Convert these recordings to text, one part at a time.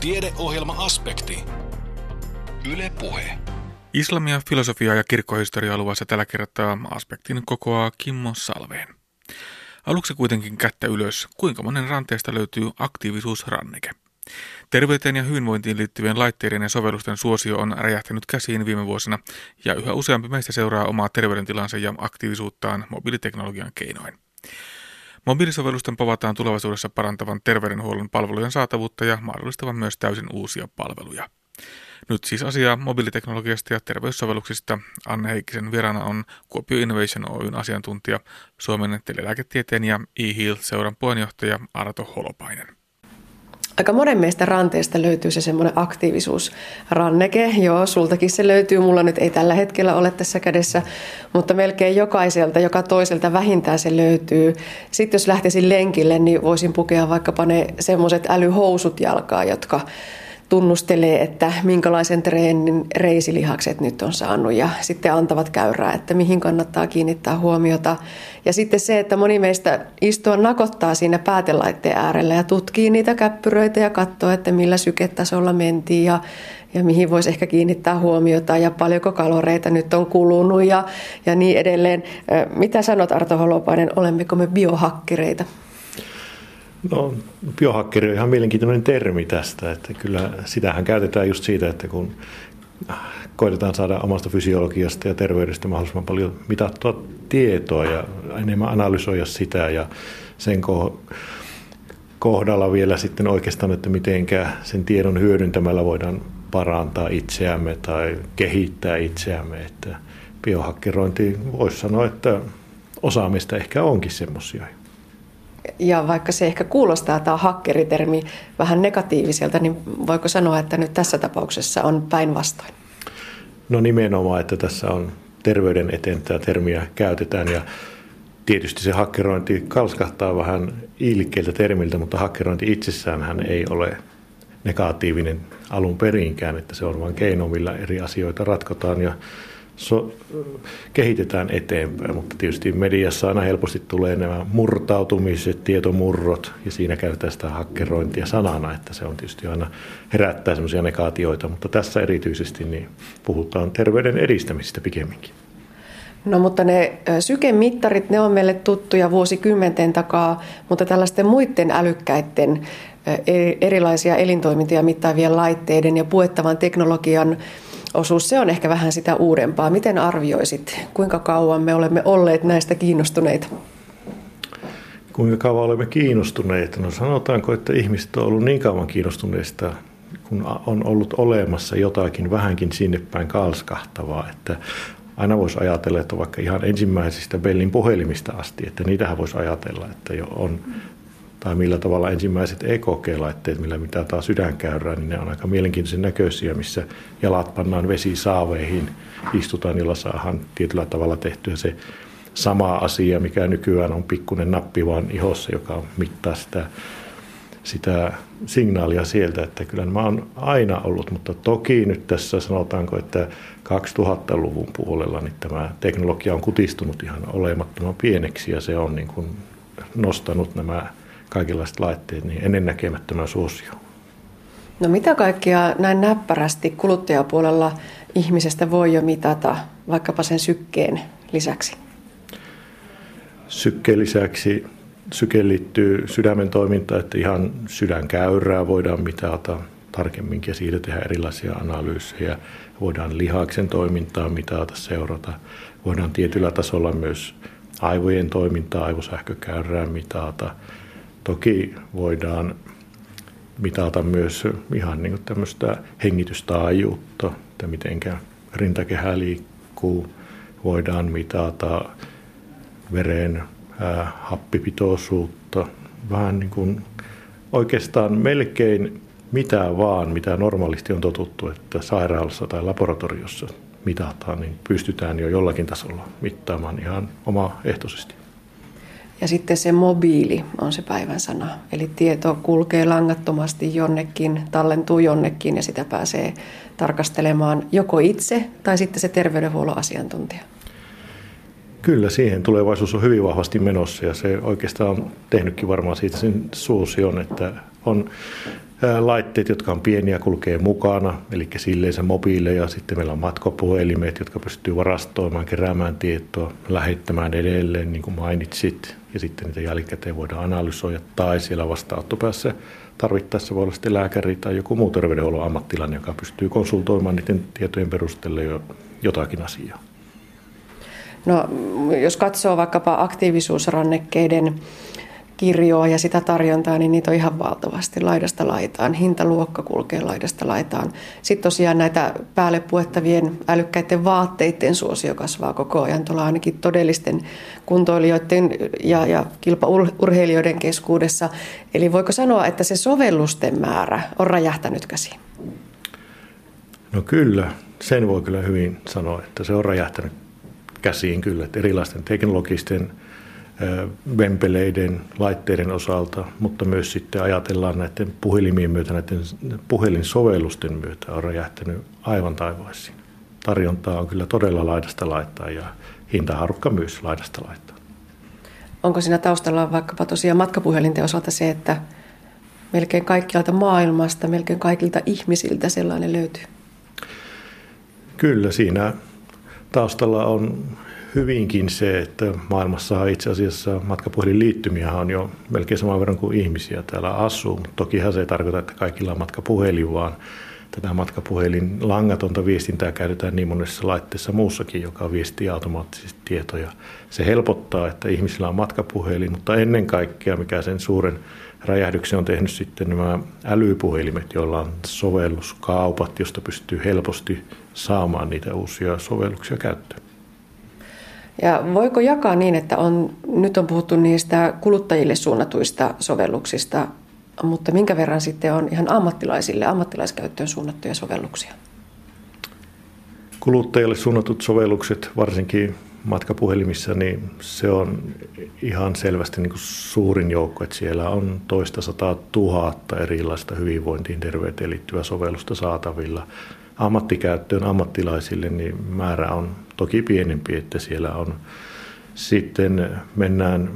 Tiedeohjelma-aspekti. Yle Puhe. Islamia, filosofiaa ja kirkkohistoriaa luvassa tällä kertaa aspektin kokoaa Kimmo Salveen. Aluksi kuitenkin kättä ylös, kuinka monen ranteesta löytyy aktiivisuusranneke. Terveyteen ja hyvinvointiin liittyvien laitteiden ja sovellusten suosio on räjähtänyt käsiin viime vuosina, ja yhä useampi meistä seuraa omaa terveydentilansa ja aktiivisuuttaan mobiiliteknologian keinoin. Mobiilisovellusten povataan tulevaisuudessa parantavan terveydenhuollon palvelujen saatavuutta ja mahdollistavan myös täysin uusia palveluja. Nyt siis asiaa mobiiliteknologiasta ja terveyssovelluksista. Anne Heikkisen vieraana on Kuopio Innovation Oyn asiantuntija, Suomen telelääketieteen ja e-health-seuran puheenjohtaja Arto Holopainen aika monen meistä ranteesta löytyy se semmoinen aktiivisuusranneke. Joo, sultakin se löytyy. Mulla nyt ei tällä hetkellä ole tässä kädessä, mutta melkein jokaiselta, joka toiselta vähintään se löytyy. Sitten jos lähtisin lenkille, niin voisin pukea vaikkapa ne semmoiset älyhousut jalkaa, jotka tunnustelee, että minkälaisen treenin reisilihakset nyt on saanut ja sitten antavat käyrää, että mihin kannattaa kiinnittää huomiota. Ja sitten se, että moni meistä istua nakottaa siinä päätelaitteen äärellä ja tutkii niitä käppyröitä ja katsoo, että millä syketasolla mentiin ja, ja mihin voisi ehkä kiinnittää huomiota ja paljonko kaloreita nyt on kulunut ja, ja niin edelleen. Mitä sanot Arto Holopainen, olemmeko me biohakkereita? No, biohakkeri on ihan mielenkiintoinen termi tästä, että kyllä sitähän käytetään just siitä, että kun koitetaan saada omasta fysiologiasta ja terveydestä mahdollisimman paljon mitattua tietoa ja enemmän analysoida sitä ja sen kohdalla vielä sitten oikeastaan, että miten sen tiedon hyödyntämällä voidaan parantaa itseämme tai kehittää itseämme. Että biohakkerointi voisi sanoa, että osaamista ehkä onkin semmoisia. Ja vaikka se ehkä kuulostaa tämä hakkeritermi vähän negatiiviselta, niin voiko sanoa, että nyt tässä tapauksessa on päinvastoin? No nimenomaan, että tässä on terveyden eteen tämä termiä käytetään ja tietysti se hakkerointi kalskahtaa vähän ilkeiltä termiltä, mutta hakkerointi itsessään ei ole negatiivinen alun perinkään, että se on vain keino, millä eri asioita ratkotaan ja so, kehitetään eteenpäin, mutta tietysti mediassa aina helposti tulee nämä murtautumiset, tietomurrot, ja siinä käytetään sitä hakkerointia sanana, että se on tietysti aina herättää semmoisia negaatioita, mutta tässä erityisesti niin puhutaan terveyden edistämisestä pikemminkin. No mutta ne sykemittarit, ne on meille tuttuja vuosikymmenten takaa, mutta tällaisten muiden älykkäiden e-, erilaisia elintoimintoja mittaavien laitteiden ja puettavan teknologian osuus, se on ehkä vähän sitä uudempaa. Miten arvioisit, kuinka kauan me olemme olleet näistä kiinnostuneita? Kuinka kauan olemme kiinnostuneita? No sanotaanko, että ihmiset on ollut niin kauan kiinnostuneista, kun on ollut olemassa jotakin vähänkin sinne päin kalskahtavaa, että aina voisi ajatella, että vaikka ihan ensimmäisistä Bellin puhelimista asti, että niitähän voisi ajatella, että jo on tai millä tavalla ensimmäiset EKG-laitteet, millä mitataan sydänkäyrää, niin ne on aika mielenkiintoisen näköisiä, missä jalat pannaan vesisaaveihin, istutaan, jolla saadaan tietyllä tavalla tehtyä se sama asia, mikä nykyään on pikkuinen nappi vaan ihossa, joka mittaa sitä, sitä signaalia sieltä, että kyllä nämä on aina ollut, mutta toki nyt tässä sanotaanko, että 2000-luvun puolella niin tämä teknologia on kutistunut ihan olemattoman pieneksi ja se on niin kuin nostanut nämä kaikenlaiset laitteet niin ennennäkemättömän suosio. No mitä kaikkea näin näppärästi kuluttajapuolella ihmisestä voi jo mitata vaikkapa sen sykkeen lisäksi? Sykkeen lisäksi syke liittyy sydämen toimintaan, että ihan sydänkäyrää voidaan mitata tarkemminkin ja siitä tehdä erilaisia analyysejä. Voidaan lihaksen toimintaa mitata, seurata. Voidaan tietyllä tasolla myös aivojen toimintaa, aivosähkökäyrää mitata – Toki voidaan mitata myös ihan niin tämmöistä hengitystaajuutta, että miten rintakehä liikkuu. Voidaan mitata veren ää, happipitoisuutta, vähän niin kuin oikeastaan melkein mitä vaan, mitä normaalisti on totuttu, että sairaalassa tai laboratoriossa mitataan, niin pystytään jo jollakin tasolla mittaamaan ihan omaehtoisesti. Ja sitten se mobiili on se päivän sana. Eli tieto kulkee langattomasti jonnekin, tallentuu jonnekin ja sitä pääsee tarkastelemaan joko itse tai sitten se terveydenhuollon asiantuntija. Kyllä, siihen tulevaisuus on hyvin vahvasti menossa ja se oikeastaan on tehnytkin varmaan siitä sen suosion, että on laitteet, jotka on pieniä, kulkee mukana, eli silleensä mobiileja. Sitten meillä on matkapuhelimet, jotka pystyy varastoimaan, keräämään tietoa, lähettämään edelleen, niin kuin mainitsit. Ja sitten niitä jälkikäteen voidaan analysoida. Tai siellä vastaanottopäässä tarvittaessa voi olla sitten lääkäri tai joku muu terveydenhuollon ammattilainen, joka pystyy konsultoimaan niiden tietojen perusteella jo jotakin asiaa. No, jos katsoo vaikkapa aktiivisuusrannekkeiden kirjoa ja sitä tarjontaa, niin niitä on ihan valtavasti laidasta laitaan. Hintaluokka kulkee laidasta laitaan. Sitten tosiaan näitä päälle puettavien älykkäiden vaatteiden suosio kasvaa koko ajan. Tuolla ainakin todellisten kuntoilijoiden ja, ja kilpaurheilijoiden keskuudessa. Eli voiko sanoa, että se sovellusten määrä on räjähtänyt käsiin? No kyllä, sen voi kyllä hyvin sanoa, että se on räjähtänyt käsiin kyllä, että erilaisten teknologisten vempeleiden, laitteiden osalta, mutta myös sitten ajatellaan näiden puhelimien myötä, näiden puhelinsovellusten myötä on räjähtänyt aivan taivaisiin. Tarjontaa on kyllä todella laidasta laittaa ja hintaharukka myös laidasta laittaa. Onko siinä taustalla vaikkapa tosiaan matkapuhelinten osalta se, että melkein kaikkialta maailmasta, melkein kaikilta ihmisiltä sellainen löytyy? Kyllä, siinä taustalla on hyvinkin se, että maailmassa itse asiassa matkapuhelinliittymiä on jo melkein saman verran kuin ihmisiä täällä asuu. Tokihan se ei tarkoita, että kaikilla on matkapuhelin, vaan tätä matkapuhelin langatonta viestintää käytetään niin monessa laitteessa muussakin, joka viestii automaattisesti tietoja. Se helpottaa, että ihmisillä on matkapuhelin, mutta ennen kaikkea, mikä sen suuren räjähdyksen on tehnyt sitten nämä älypuhelimet, joilla on sovelluskaupat, josta pystyy helposti saamaan niitä uusia sovelluksia käyttöön. Ja voiko jakaa niin, että on, nyt on puhuttu niistä kuluttajille suunnatuista sovelluksista, mutta minkä verran sitten on ihan ammattilaisille, ammattilaiskäyttöön suunnattuja sovelluksia? Kuluttajille suunnatut sovellukset, varsinkin matkapuhelimissa, niin se on ihan selvästi niin kuin suurin joukko, että siellä on toista sataa tuhatta erilaista hyvinvointiin terveyteen liittyvää sovellusta saatavilla. Ammattikäyttöön ammattilaisille niin määrä on toki pienempi, että siellä on sitten mennään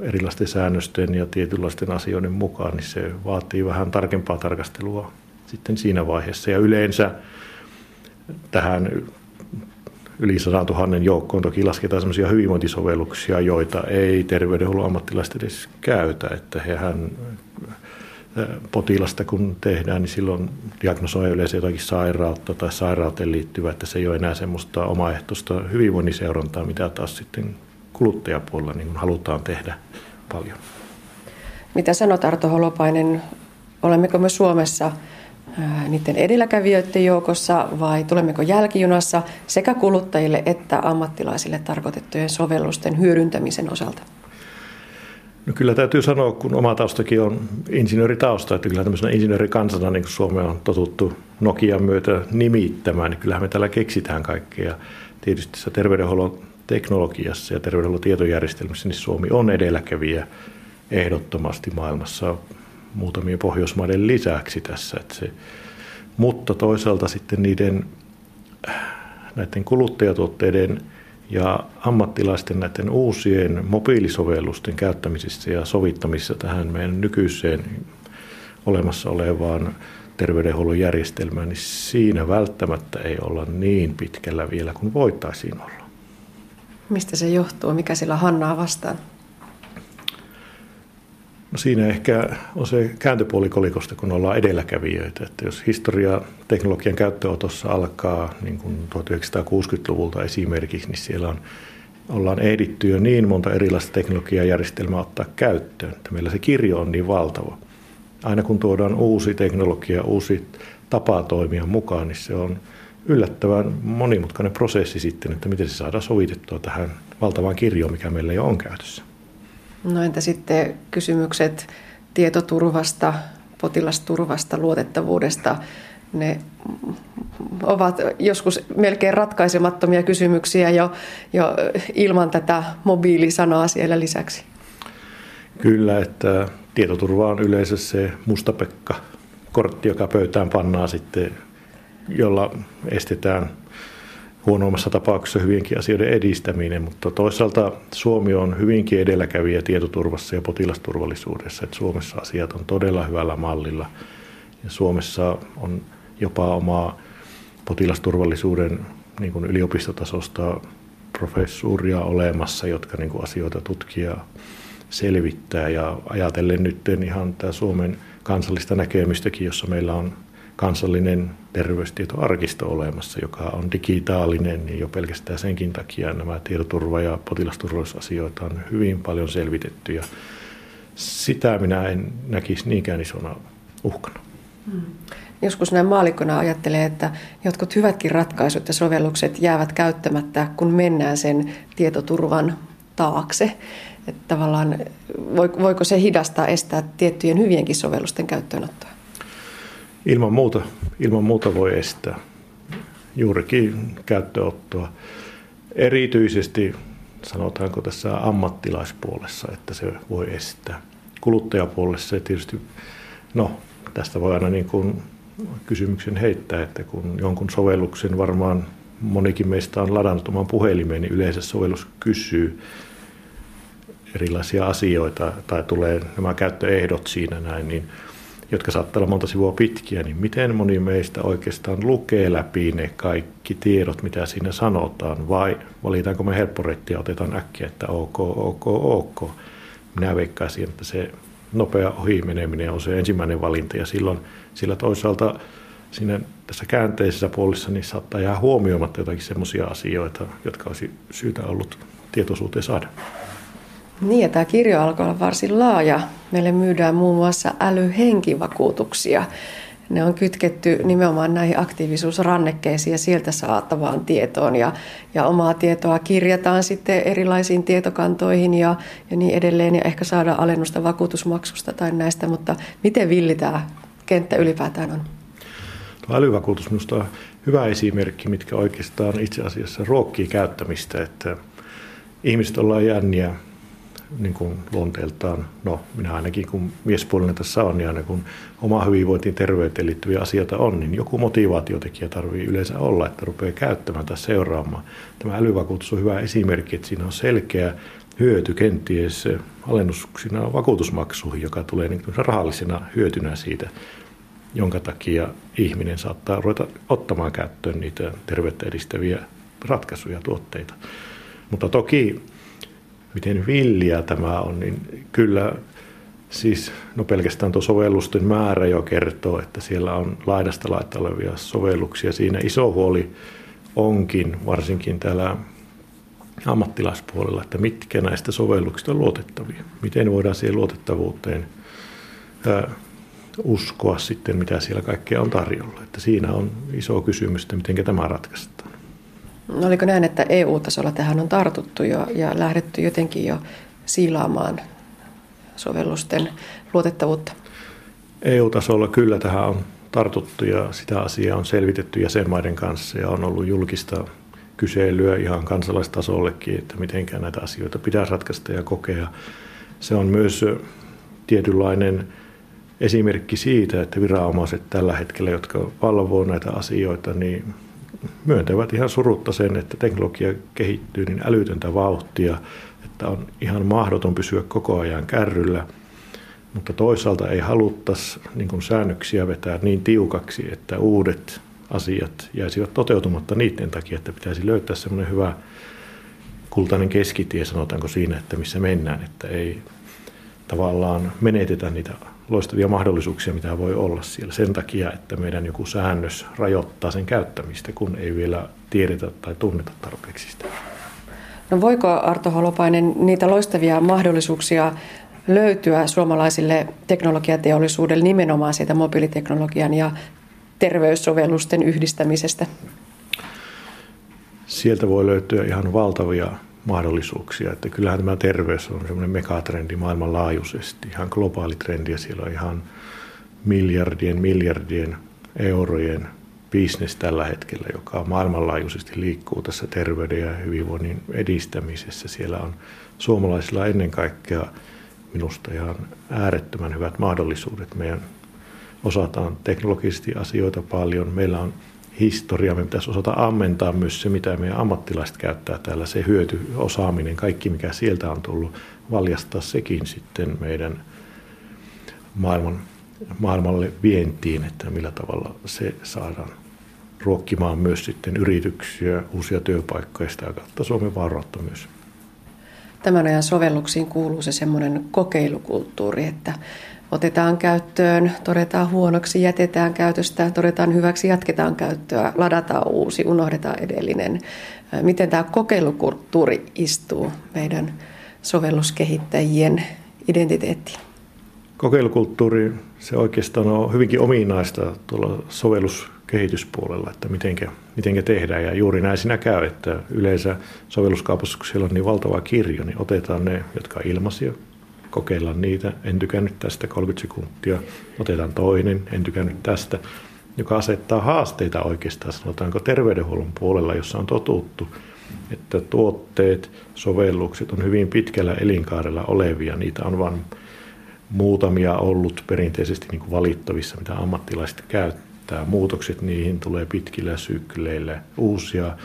erilaisten säännösten ja tietynlaisten asioiden mukaan, niin se vaatii vähän tarkempaa tarkastelua sitten siinä vaiheessa. Ja yleensä tähän yli 100 000 joukkoon toki lasketaan sellaisia hyvinvointisovelluksia, joita ei terveydenhuollon ammattilaiset edes käytä, että hehän potilasta kun tehdään, niin silloin diagnosoi yleensä jotakin sairautta tai sairauteen liittyvää, että se ei ole enää semmoista omaehtoista hyvinvoinnin seurantaa, mitä taas sitten kuluttajapuolella niin halutaan tehdä paljon. Mitä sanot Arto Holopainen, olemmeko me Suomessa niiden edelläkävijöiden joukossa vai tulemmeko jälkijunassa sekä kuluttajille että ammattilaisille tarkoitettujen sovellusten hyödyntämisen osalta? No kyllä täytyy sanoa, kun oma taustakin on insinööritausta, että kyllä tämmöisenä insinöörikansana, niin kuin Suomea on totuttu Nokian myötä nimittämään, niin kyllähän me täällä keksitään kaikkea. Tietysti tässä terveydenhuollon teknologiassa ja terveydenhuollon tietojärjestelmissä, niin Suomi on edelläkävijä ehdottomasti maailmassa muutamien Pohjoismaiden lisäksi tässä. Että se, mutta toisaalta sitten niiden näiden kuluttajatuotteiden ja ammattilaisten näiden uusien mobiilisovellusten käyttämisessä ja sovittamisessa tähän meidän nykyiseen olemassa olevaan terveydenhuollon järjestelmään, niin siinä välttämättä ei olla niin pitkällä vielä kuin voitaisiin olla. Mistä se johtuu? Mikä sillä Hannaa vastaan? No siinä ehkä on se kääntöpuoli kolikosta, kun ollaan edelläkävijöitä. Että jos historia teknologian käyttöönotossa alkaa niin kuin 1960-luvulta esimerkiksi, niin siellä on, ollaan ehditty jo niin monta erilaista teknologiajärjestelmää ottaa käyttöön, että meillä se kirjo on niin valtava. Aina kun tuodaan uusi teknologia, uusi tapa toimia mukaan, niin se on yllättävän monimutkainen prosessi sitten, että miten se saadaan sovitettua tähän valtavaan kirjoon, mikä meillä jo on käytössä. No entä sitten kysymykset tietoturvasta, potilasturvasta, luotettavuudesta? Ne ovat joskus melkein ratkaisemattomia kysymyksiä jo, jo ilman tätä mobiilisanaa siellä lisäksi. Kyllä, että tietoturva on yleensä se mustapekka kortti, joka pöytään pannaan sitten, jolla estetään huonoimmassa tapauksessa hyvinkin asioiden edistäminen, mutta toisaalta Suomi on hyvinkin edelläkävijä tietoturvassa ja potilasturvallisuudessa, että Suomessa asiat on todella hyvällä mallilla. Ja Suomessa on jopa omaa potilasturvallisuuden niin kuin yliopistotasosta professuuria olemassa, jotka niin kuin asioita tutkia selvittää. Ja ajatellen nyt ihan tämä Suomen kansallista näkemystäkin, jossa meillä on kansallinen terveystietoarkisto olemassa, joka on digitaalinen, niin jo pelkästään senkin takia nämä tietoturva- ja potilasturvallisuusasioita on hyvin paljon selvitetty ja sitä minä en näkisi niinkään isona uhkana. Hmm. Joskus näin maalikkona ajattelee, että jotkut hyvätkin ratkaisut ja sovellukset jäävät käyttämättä, kun mennään sen tietoturvan taakse. Että tavallaan voiko se hidastaa, estää tiettyjen hyvienkin sovellusten käyttöönottoa? Ilman muuta, ilman muuta voi estää juurikin käyttöottoa. Erityisesti sanotaanko tässä ammattilaispuolessa, että se voi estää. Kuluttajapuolessa se tietysti, no tästä voi aina niin kuin kysymyksen heittää, että kun jonkun sovelluksen varmaan monikin meistä on ladannut oman puhelimeen, niin yleensä sovellus kysyy erilaisia asioita tai tulee nämä käyttöehdot siinä näin, niin jotka saattaa olla monta sivua pitkiä, niin miten moni meistä oikeastaan lukee läpi ne kaikki tiedot, mitä siinä sanotaan, vai valitaanko me helpporeitti ja otetaan äkkiä, että ok, ok, ok. Minä veikkaisin, että se nopea ohi meneminen on se ensimmäinen valinta ja silloin sillä toisaalta siinä tässä käänteisessä puolissa niin saattaa jää huomioimatta jotakin sellaisia asioita, jotka olisi syytä ollut tietoisuuteen saada. Niin, ja tämä kirjo alkoi olla varsin laaja. Meille myydään muun muassa älyhenkivakuutuksia. Ne on kytketty nimenomaan näihin aktiivisuusrannekkeisiin ja sieltä saatavaan tietoon. Ja, ja omaa tietoa kirjataan sitten erilaisiin tietokantoihin ja, ja niin edelleen. Ja ehkä saada alennusta vakuutusmaksusta tai näistä, mutta miten villi tämä kenttä ylipäätään on? Tuo älyvakuutus minusta on hyvä esimerkki, mitkä oikeastaan itse asiassa ruokkii käyttämistä, että ihmiset ollaan jänniä niin kuin luonteeltaan, no minä ainakin kun miespuolinen tässä on, niin aina kun oma hyvinvointiin terveyteen liittyviä asioita on, niin joku motivaatiotekijä tarvii yleensä olla, että rupeaa käyttämään tai seuraamaan. Tämä älyvakuutus on hyvä esimerkki, että siinä on selkeä hyöty kenties alennuksina vakuutusmaksuihin, joka tulee niin rahallisena hyötynä siitä, jonka takia ihminen saattaa ruveta ottamaan käyttöön niitä terveyttä edistäviä ratkaisuja, tuotteita. Mutta toki miten villiä tämä on, niin kyllä siis no pelkästään tuo sovellusten määrä jo kertoo, että siellä on laidasta laita olevia sovelluksia. Siinä iso huoli onkin, varsinkin täällä ammattilaispuolella, että mitkä näistä sovelluksista on luotettavia. Miten voidaan siihen luotettavuuteen ää, uskoa sitten, mitä siellä kaikkea on tarjolla. Että siinä on iso kysymys, että miten tämä ratkaistaan. Oliko näin, että EU-tasolla tähän on tartuttu jo ja lähdetty jotenkin jo siilaamaan sovellusten luotettavuutta? EU-tasolla kyllä tähän on tartuttu ja sitä asiaa on selvitetty jäsenmaiden kanssa ja on ollut julkista kyselyä ihan kansalaistasollekin, että miten näitä asioita pitäisi ratkaista ja kokea. Se on myös tietynlainen esimerkki siitä, että viranomaiset tällä hetkellä, jotka valvoo näitä asioita, niin myöntävät ihan surutta sen, että teknologia kehittyy niin älytöntä vauhtia, että on ihan mahdoton pysyä koko ajan kärryllä. Mutta toisaalta ei haluttaisi niin säännöksiä vetää niin tiukaksi, että uudet asiat jäisivät toteutumatta niiden takia, että pitäisi löytää semmoinen hyvä kultainen keskitie, sanotaanko siinä, että missä mennään, että ei tavallaan menetetä niitä loistavia mahdollisuuksia, mitä voi olla siellä sen takia, että meidän joku säännös rajoittaa sen käyttämistä, kun ei vielä tiedetä tai tunneta tarpeeksi sitä. No voiko Arto Holopainen niitä loistavia mahdollisuuksia löytyä suomalaisille teknologiateollisuudelle nimenomaan siitä mobiiliteknologian ja terveyssovellusten yhdistämisestä? Sieltä voi löytyä ihan valtavia mahdollisuuksia. Että kyllähän tämä terveys on semmoinen megatrendi maailmanlaajuisesti, ihan globaali trendi ja siellä on ihan miljardien, miljardien eurojen bisnes tällä hetkellä, joka maailmanlaajuisesti liikkuu tässä terveyden ja hyvinvoinnin edistämisessä. Siellä on suomalaisilla ennen kaikkea minusta ihan äärettömän hyvät mahdollisuudet. Meidän osataan teknologisesti asioita paljon. Meillä on historia. Me pitäisi osata ammentaa myös se, mitä meidän ammattilaiset käyttää täällä, se hyöty, osaaminen, kaikki mikä sieltä on tullut, valjastaa sekin sitten meidän maailman, maailmalle vientiin, että millä tavalla se saadaan ruokkimaan myös sitten yrityksiä, uusia työpaikkoja sitä kautta Suomen vaurautta myös. Tämän ajan sovelluksiin kuuluu se semmoinen kokeilukulttuuri, että otetaan käyttöön, todetaan huonoksi, jätetään käytöstä, todetaan hyväksi, jatketaan käyttöä, ladataan uusi, unohdetaan edellinen. Miten tämä kokeilukulttuuri istuu meidän sovelluskehittäjien identiteettiin? Kokeilukulttuuri, se oikeastaan on hyvinkin ominaista tuolla sovelluskehityspuolella, että mitenkä, mitenkä tehdään. Ja juuri näin siinä käy, että yleensä sovelluskaupassa, kun siellä on niin valtava kirjo, niin otetaan ne, jotka on ilmaisia, kokeillaan niitä, en tykännyt tästä 30 sekuntia, otetaan toinen, en tykännyt tästä, joka asettaa haasteita oikeastaan, sanotaanko terveydenhuollon puolella, jossa on totuttu, että tuotteet, sovellukset on hyvin pitkällä elinkaarella olevia, niitä on vain muutamia ollut perinteisesti niin kuin valittavissa, mitä ammattilaiset käyttää. Muutokset niihin tulee pitkillä sykleillä, uusia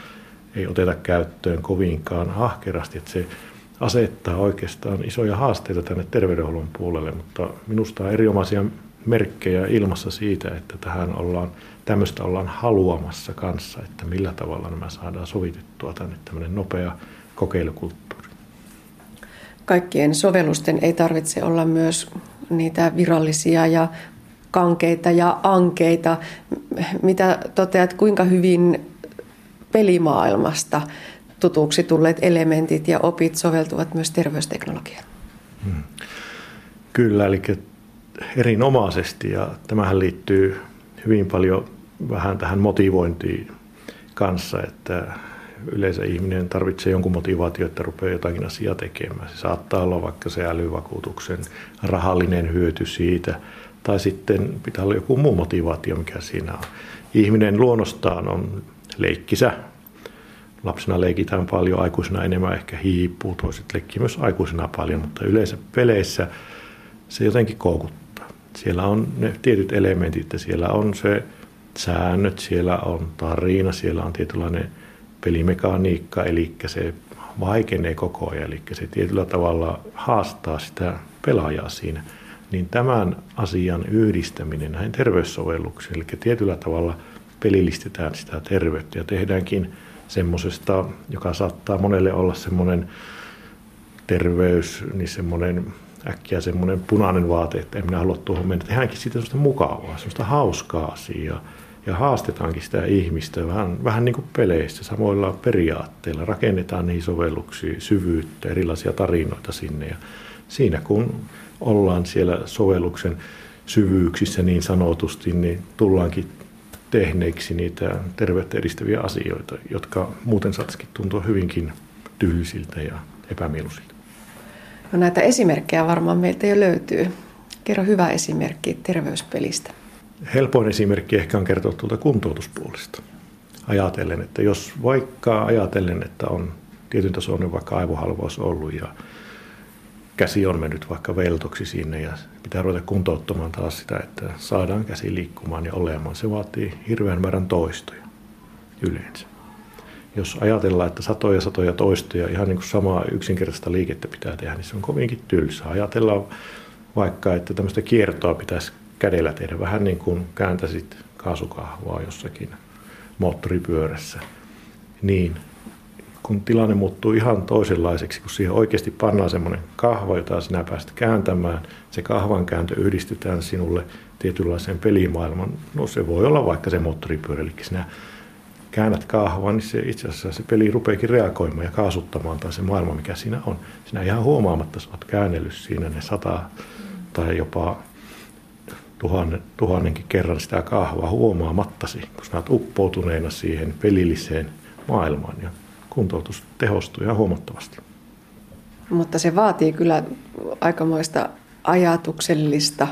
ei oteta käyttöön kovinkaan ahkerasti, että se asettaa oikeastaan isoja haasteita tänne terveydenhuollon puolelle, mutta minusta on erinomaisia merkkejä ilmassa siitä, että tähän ollaan, tämmöistä ollaan haluamassa kanssa, että millä tavalla nämä saadaan sovitettua tänne tämmöinen nopea kokeilukulttuuri. Kaikkien sovellusten ei tarvitse olla myös niitä virallisia ja kankeita ja ankeita. Mitä toteat, kuinka hyvin pelimaailmasta tutuksi tulleet elementit ja opit soveltuvat myös terveysteknologiaan. Hmm. Kyllä, eli erinomaisesti ja tämähän liittyy hyvin paljon vähän tähän motivointiin kanssa, että yleensä ihminen tarvitsee jonkun motivaatio, että rupeaa jotakin asiaa tekemään. Se saattaa olla vaikka se älyvakuutuksen rahallinen hyöty siitä, tai sitten pitää olla joku muu motivaatio, mikä siinä on. Ihminen luonnostaan on leikkisä, lapsena leikitään paljon, aikuisena enemmän ehkä hiipuu, toiset leikkii myös aikuisena paljon, mutta yleensä peleissä se jotenkin koukuttaa. Siellä on ne tietyt elementit, että siellä on se säännöt, siellä on tarina, siellä on tietynlainen pelimekaniikka, eli se vaikenee koko ajan, eli se tietyllä tavalla haastaa sitä pelaajaa siinä. Niin tämän asian yhdistäminen näihin terveyssovelluksiin, eli tietyllä tavalla pelillistetään sitä terveyttä ja tehdäänkin – semmoisesta, joka saattaa monelle olla semmoinen terveys, niin semmoinen äkkiä semmoinen punainen vaate, että en minä halua tuohon mennä. Tehdäänkin siitä semmoista mukavaa, semmoista hauskaa asiaa. Ja haastetaankin sitä ihmistä vähän, vähän niin kuin peleissä, samoilla periaatteilla. Rakennetaan niihin sovelluksia, syvyyttä, erilaisia tarinoita sinne. Ja siinä kun ollaan siellä sovelluksen syvyyksissä niin sanotusti, niin tullaankin tehneeksi niitä terveyttä edistäviä asioita, jotka muuten saattaisikin tuntua hyvinkin tylsiltä ja epämieluisilta. No näitä esimerkkejä varmaan meiltä jo löytyy. Kerro hyvä esimerkki terveyspelistä. Helpoin esimerkki ehkä on kertoa tuolta kuntoutuspuolesta. Ajatellen, että jos vaikka ajatellen, että on tietyn tasoinen vaikka aivohalvaus ollut ja käsi on mennyt vaikka veltoksi sinne ja pitää ruveta kuntouttamaan taas sitä, että saadaan käsi liikkumaan ja olemaan. Se vaatii hirveän määrän toistoja yleensä. Jos ajatellaan, että satoja satoja toistoja, ihan niin kuin samaa yksinkertaista liikettä pitää tehdä, niin se on kovinkin tylsää. Ajatellaan vaikka, että tämmöistä kiertoa pitäisi kädellä tehdä, vähän niin kuin kääntäisit kaasukahvaa jossakin moottoripyörässä. Niin kun tilanne muuttuu ihan toisenlaiseksi, kun siihen oikeasti pannaan semmoinen kahva, jota sinä pääset kääntämään, se kahvan kääntö yhdistetään sinulle tietynlaiseen pelimaailmaan. No se voi olla vaikka se moottoripyörä, eli sinä käännät kahvan, niin se itse asiassa se peli rupeekin reagoimaan ja kaasuttamaan tai se maailma, mikä siinä on. Sinä ihan huomaamatta olet käännellyt siinä ne sata tai jopa tuhannen, tuhannenkin kerran sitä kahvaa huomaamattasi, kun sinä olet uppoutuneena siihen pelilliseen maailmaan. Ja kuntoutus tehostuu ihan huomattavasti. Mutta se vaatii kyllä aikamoista ajatuksellista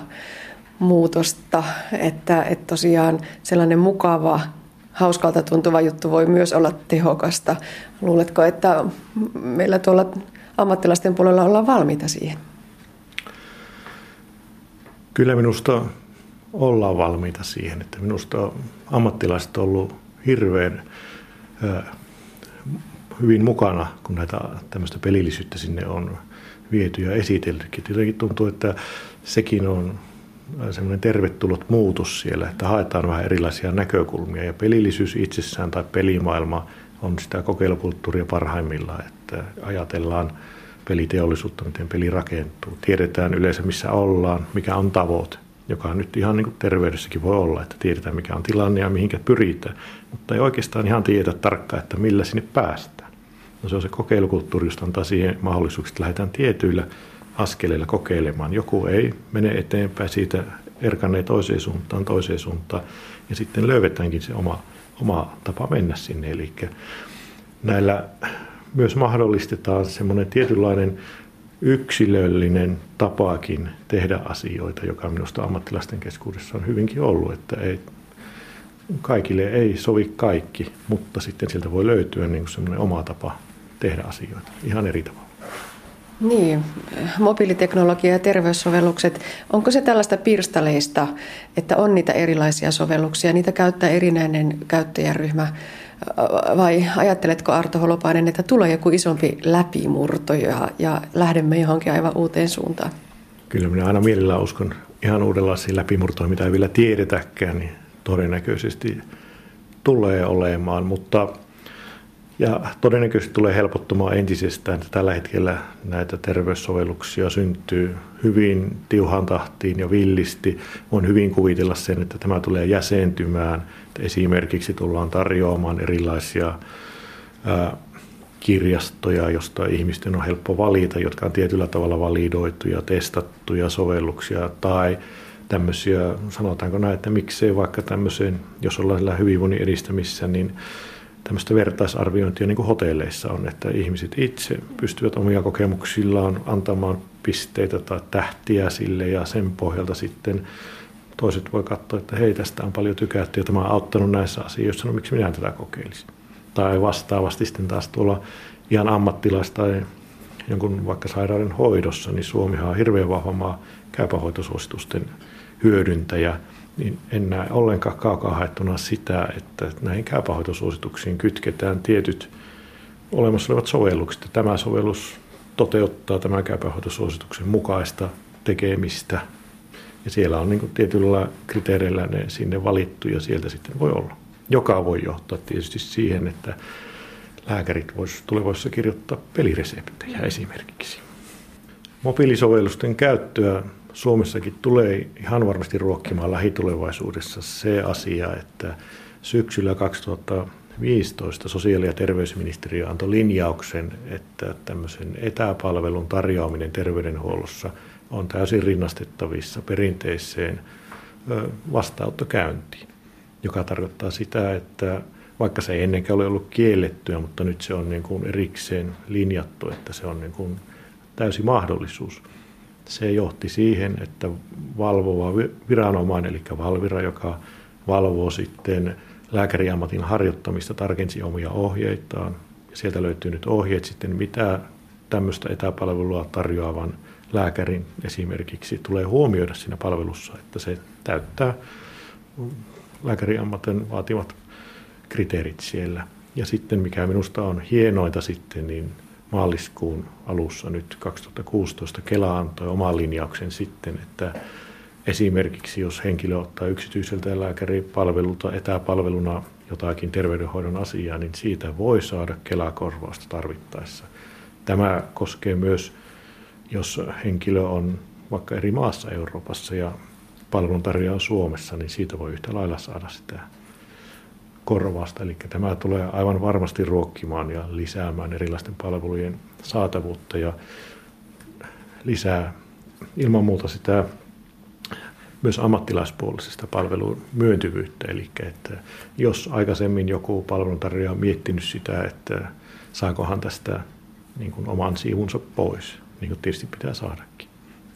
muutosta, että, että tosiaan sellainen mukava, hauskalta tuntuva juttu voi myös olla tehokasta. Luuletko, että meillä tuolla ammattilaisten puolella ollaan valmiita siihen? Kyllä minusta ollaan valmiita siihen, että minusta ammattilaiset on ollut hirveän hyvin mukana, kun näitä tämmöistä pelillisyyttä sinne on viety ja esiteltykin. Jotenkin tuntuu, että sekin on semmoinen tervetullut muutos siellä, että haetaan vähän erilaisia näkökulmia. Ja pelillisyys itsessään tai pelimaailma on sitä kokeilukulttuuria parhaimmillaan, että ajatellaan peliteollisuutta, miten peli rakentuu. Tiedetään yleensä, missä ollaan, mikä on tavoite, joka nyt ihan niin kuin terveydessäkin voi olla, että tiedetään, mikä on tilanne ja mihinkä pyritään. Mutta ei oikeastaan ihan tiedä tarkkaan, että millä sinne päästään. No se on se kokeilukulttuuri, josta antaa siihen mahdollisuuksia, että lähdetään tietyillä askeleilla kokeilemaan. Joku ei mene eteenpäin, siitä erkanee toiseen suuntaan, toiseen suuntaan, ja sitten löydetäänkin se oma, oma tapa mennä sinne. Eli näillä myös mahdollistetaan semmoinen tietynlainen yksilöllinen tapakin tehdä asioita, joka minusta ammattilaisten keskuudessa on hyvinkin ollut, että ei, kaikille ei sovi kaikki, mutta sitten sieltä voi löytyä niin semmoinen oma tapa tehdä asioita ihan eri tavalla. Niin, mobiiliteknologia ja terveyssovellukset, onko se tällaista pirstaleista, että on niitä erilaisia sovelluksia, niitä käyttää erinäinen käyttäjäryhmä, vai ajatteletko Arto Holopainen, että tulee joku isompi läpimurto ja, ja lähdemme johonkin aivan uuteen suuntaan? Kyllä minä aina mielellään uskon ihan uudenlaisiin läpimurtoihin, mitä ei vielä tiedetäkään, niin todennäköisesti tulee olemaan, mutta ja todennäköisesti tulee helpottumaan entisestään, tällä hetkellä näitä terveyssovelluksia syntyy hyvin tiuhan tahtiin ja villisti. Voin hyvin kuvitella sen, että tämä tulee jäsentymään. Esimerkiksi tullaan tarjoamaan erilaisia kirjastoja, josta ihmisten on helppo valita, jotka on tietyllä tavalla validoituja, testattuja sovelluksia tai tämmöisiä, sanotaanko näin, että miksei vaikka tämmöiseen, jos ollaan hyvinvoinnin edistämissä, niin tämmöistä vertaisarviointia niin kuin hotelleissa on, että ihmiset itse pystyvät omia kokemuksillaan antamaan pisteitä tai tähtiä sille ja sen pohjalta sitten toiset voi katsoa, että hei tästä on paljon tykätty ja tämä on auttanut näissä asioissa, no miksi minä tätä kokeilisin. Tai vastaavasti sitten taas tuolla ihan ammattilaista tai jonkun vaikka sairauden hoidossa, niin Suomihan on hirveän vahva maa käypähoitosuositusten hyödyntäjä – niin en näe ollenkaan kaukaa haettuna sitä, että näihin käypähoitosuosituksiin kytketään tietyt olemassa olevat sovellukset. Tämä sovellus toteuttaa tämän käypähoitosuosituksen mukaista tekemistä. Ja siellä on niin tietyllä kriteereillä ne sinne valittu ja sieltä sitten voi olla. Joka voi johtaa tietysti siihen, että lääkärit voisivat tulevaisuudessa kirjoittaa pelireseptejä esimerkiksi. Mobiilisovellusten käyttöä Suomessakin tulee ihan varmasti ruokkimaan lähitulevaisuudessa se asia, että syksyllä 2015 sosiaali- ja terveysministeriö antoi linjauksen, että tämmöisen etäpalvelun tarjoaminen terveydenhuollossa on täysin rinnastettavissa perinteiseen vastaanottokäyntiin, joka tarkoittaa sitä, että vaikka se ei ennenkään ole ollut kiellettyä, mutta nyt se on niin kuin erikseen linjattu, että se on niin kuin täysi mahdollisuus – se johti siihen, että valvova viranomainen, eli Valvira, joka valvoo sitten lääkäriammatin harjoittamista, tarkensi omia ohjeitaan. Sieltä löytyy nyt ohjeet sitten, mitä tämmöistä etäpalvelua tarjoavan lääkärin esimerkiksi tulee huomioida siinä palvelussa, että se täyttää lääkäriammatin vaativat kriteerit siellä. Ja sitten mikä minusta on hienointa sitten, niin maaliskuun alussa nyt 2016 Kela antoi oman linjauksen sitten, että esimerkiksi jos henkilö ottaa yksityiseltä lääkäripalvelulta etäpalveluna jotakin terveydenhoidon asiaa, niin siitä voi saada Kela-korvausta tarvittaessa. Tämä koskee myös, jos henkilö on vaikka eri maassa Euroopassa ja palveluntarjoaja Suomessa, niin siitä voi yhtä lailla saada sitä korvausta. Eli tämä tulee aivan varmasti ruokkimaan ja lisäämään erilaisten palvelujen saatavuutta ja lisää ilman muuta sitä myös ammattilaispuolisesta palvelun myöntyvyyttä. Eli että jos aikaisemmin joku palveluntarjoaja on miettinyt sitä, että saakohan tästä niin kuin oman siivunsa pois, niin kuin tietysti pitää saadakin,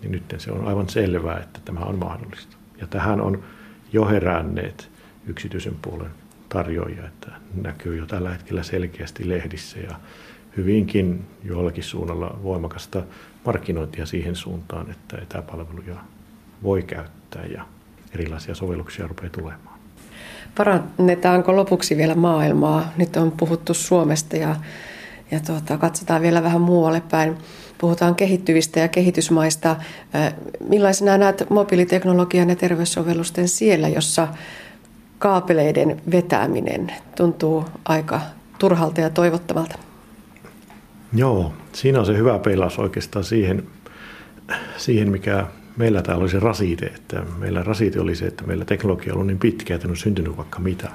niin nyt se on aivan selvää, että tämä on mahdollista. Ja tähän on jo heränneet yksityisen puolen tarjoajia, että näkyy jo tällä hetkellä selkeästi lehdissä ja hyvinkin jollakin suunnalla voimakasta markkinointia siihen suuntaan, että etäpalveluja voi käyttää ja erilaisia sovelluksia rupeaa tulemaan. Parannetaanko lopuksi vielä maailmaa? Nyt on puhuttu Suomesta ja, ja tuota, katsotaan vielä vähän muualle päin. Puhutaan kehittyvistä ja kehitysmaista. Millaisena näet mobiiliteknologian ja terveyssovellusten siellä, jossa kaapeleiden vetäminen tuntuu aika turhalta ja toivottavalta? Joo, siinä on se hyvä peilaus oikeastaan siihen, siihen mikä meillä täällä oli se rasite. Että meillä rasite oli se, että meillä teknologia on ollut niin pitkä, että on syntynyt vaikka mitä.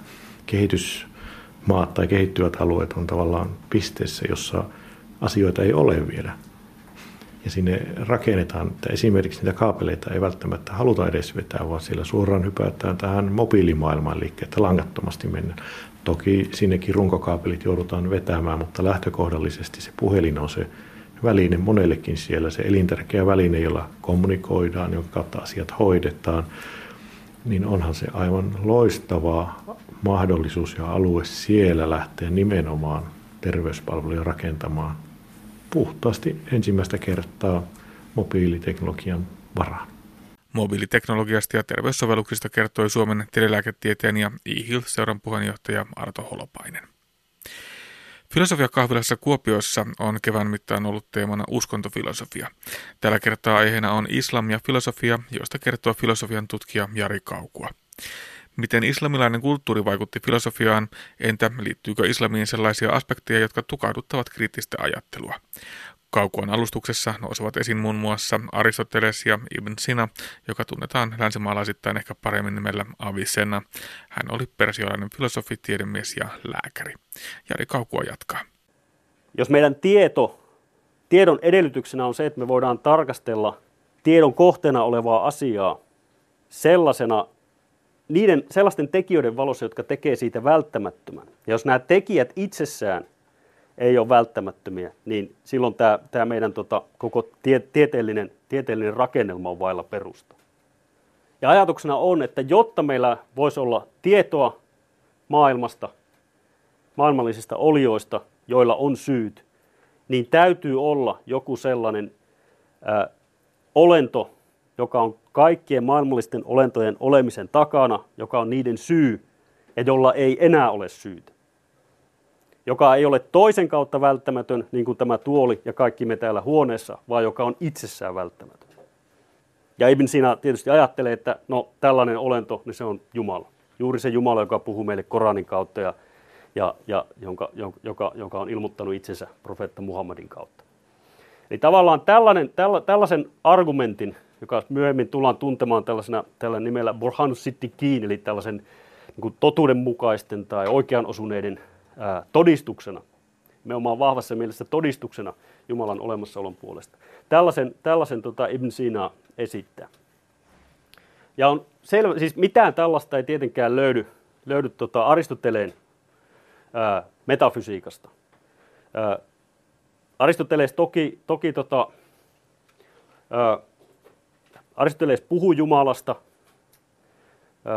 Kehitysmaat tai kehittyvät alueet on tavallaan pisteessä, jossa asioita ei ole vielä. Ja sinne rakennetaan, että esimerkiksi niitä kaapeleita ei välttämättä haluta edes vetää, vaan siellä suoraan hypätään tähän mobiilimaailmaan, eli että langattomasti mennään. Toki sinnekin runkokaapelit joudutaan vetämään, mutta lähtökohdallisesti se puhelin on se väline monellekin siellä, se elintärkeä väline, jolla kommunikoidaan, jonka kautta asiat hoidetaan, niin onhan se aivan loistava mahdollisuus ja alue siellä lähteä nimenomaan terveyspalveluja rakentamaan puhtaasti ensimmäistä kertaa mobiiliteknologian varaan. Mobiiliteknologiasta ja terveyssovelluksista kertoi Suomen telelääketieteen ja e-health-seuran puheenjohtaja Arto Holopainen. Filosofiakahvilassa Kuopiossa on kevään mittaan ollut teemana uskontofilosofia. Tällä kertaa aiheena on islam ja filosofia, josta kertoo filosofian tutkija Jari Kaukua. Miten islamilainen kulttuuri vaikutti filosofiaan, entä liittyykö islamiin sellaisia aspekteja, jotka tukahduttavat kriittistä ajattelua? Kaukuan alustuksessa nousevat esiin muun muassa Aristoteles ja Ibn Sina, joka tunnetaan länsimaalaisittain ehkä paremmin nimellä Avicenna. Hän oli persiolainen filosofi, tiedemies ja lääkäri. Jari Kaukua jatkaa. Jos meidän tieto, tiedon edellytyksenä on se, että me voidaan tarkastella tiedon kohteena olevaa asiaa sellaisena, niiden sellaisten tekijöiden valossa, jotka tekee siitä välttämättömän. Ja jos nämä tekijät itsessään ei ole välttämättömiä, niin silloin tämä, tämä meidän tota, koko tie, tieteellinen, tieteellinen rakennelma on vailla perusta. Ja ajatuksena on, että jotta meillä voisi olla tietoa maailmasta, maailmallisista olioista, joilla on syyt, niin täytyy olla joku sellainen ää, olento, joka on kaikkien maailmallisten olentojen olemisen takana, joka on niiden syy ja jolla ei enää ole syytä joka ei ole toisen kautta välttämätön, niin kuin tämä tuoli ja kaikki me täällä huoneessa, vaan joka on itsessään välttämätön. Ja Ibn Sina tietysti ajattelee, että no tällainen olento, niin se on Jumala. Juuri se Jumala, joka puhuu meille Koranin kautta ja, ja, ja jonka, joka, joka on ilmoittanut itsensä profeetta Muhammadin kautta. Eli tavallaan tällainen, tälla, tällaisen argumentin, joka myöhemmin tullaan tuntemaan tällaisena, tällä nimellä Burhanus Sittikin, eli tällaisen niin kuin totuudenmukaisten tai oikean osuneiden ää, todistuksena, nimenomaan vahvassa mielessä todistuksena Jumalan olemassaolon puolesta. Tällaisen, tällaisen tota Ibn Sina esittää. Ja on selvä, siis mitään tällaista ei tietenkään löydy, löydy tota Aristoteleen ää, metafysiikasta. Ää, Aristoteles toki, toki tota, ää, Aristoteles puhuu Jumalasta,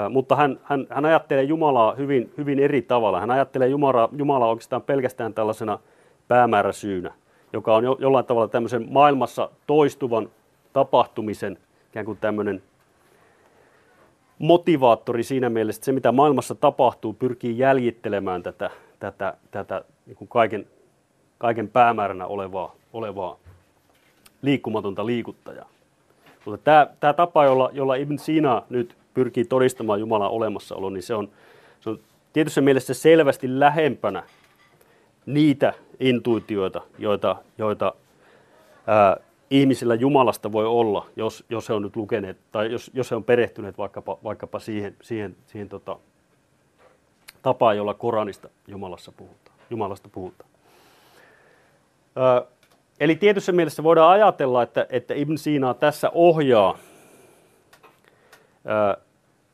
mutta hän, hän, hän ajattelee Jumalaa hyvin, hyvin eri tavalla. Hän ajattelee Jumalaa, Jumalaa oikeastaan pelkästään tällaisena päämääräsyynä, joka on jo, jollain tavalla tämmöisen maailmassa toistuvan tapahtumisen ikään kuin tämmöinen motivaattori siinä mielessä, että se mitä maailmassa tapahtuu pyrkii jäljittelemään tätä, tätä, tätä niin kuin kaiken, kaiken päämääränä olevaa, olevaa liikkumatonta liikuttajaa. Mutta tämä, tämä tapa, jolla, jolla Ibn Sina nyt pyrkii todistamaan Jumalan olemassaolo, niin se on, se on tietyssä mielessä selvästi lähempänä niitä intuitioita, joita, joita ää, ihmisillä Jumalasta voi olla, jos, jos he on nyt lukeneet tai jos, jos he on perehtyneet vaikkapa, vaikkapa siihen, siihen, siihen tota, tapaan, jolla Koranista Jumalassa puhutaan, Jumalasta puhutaan. Ää, eli tietyssä mielessä voidaan ajatella, että, että Ibn Sina tässä ohjaa ää,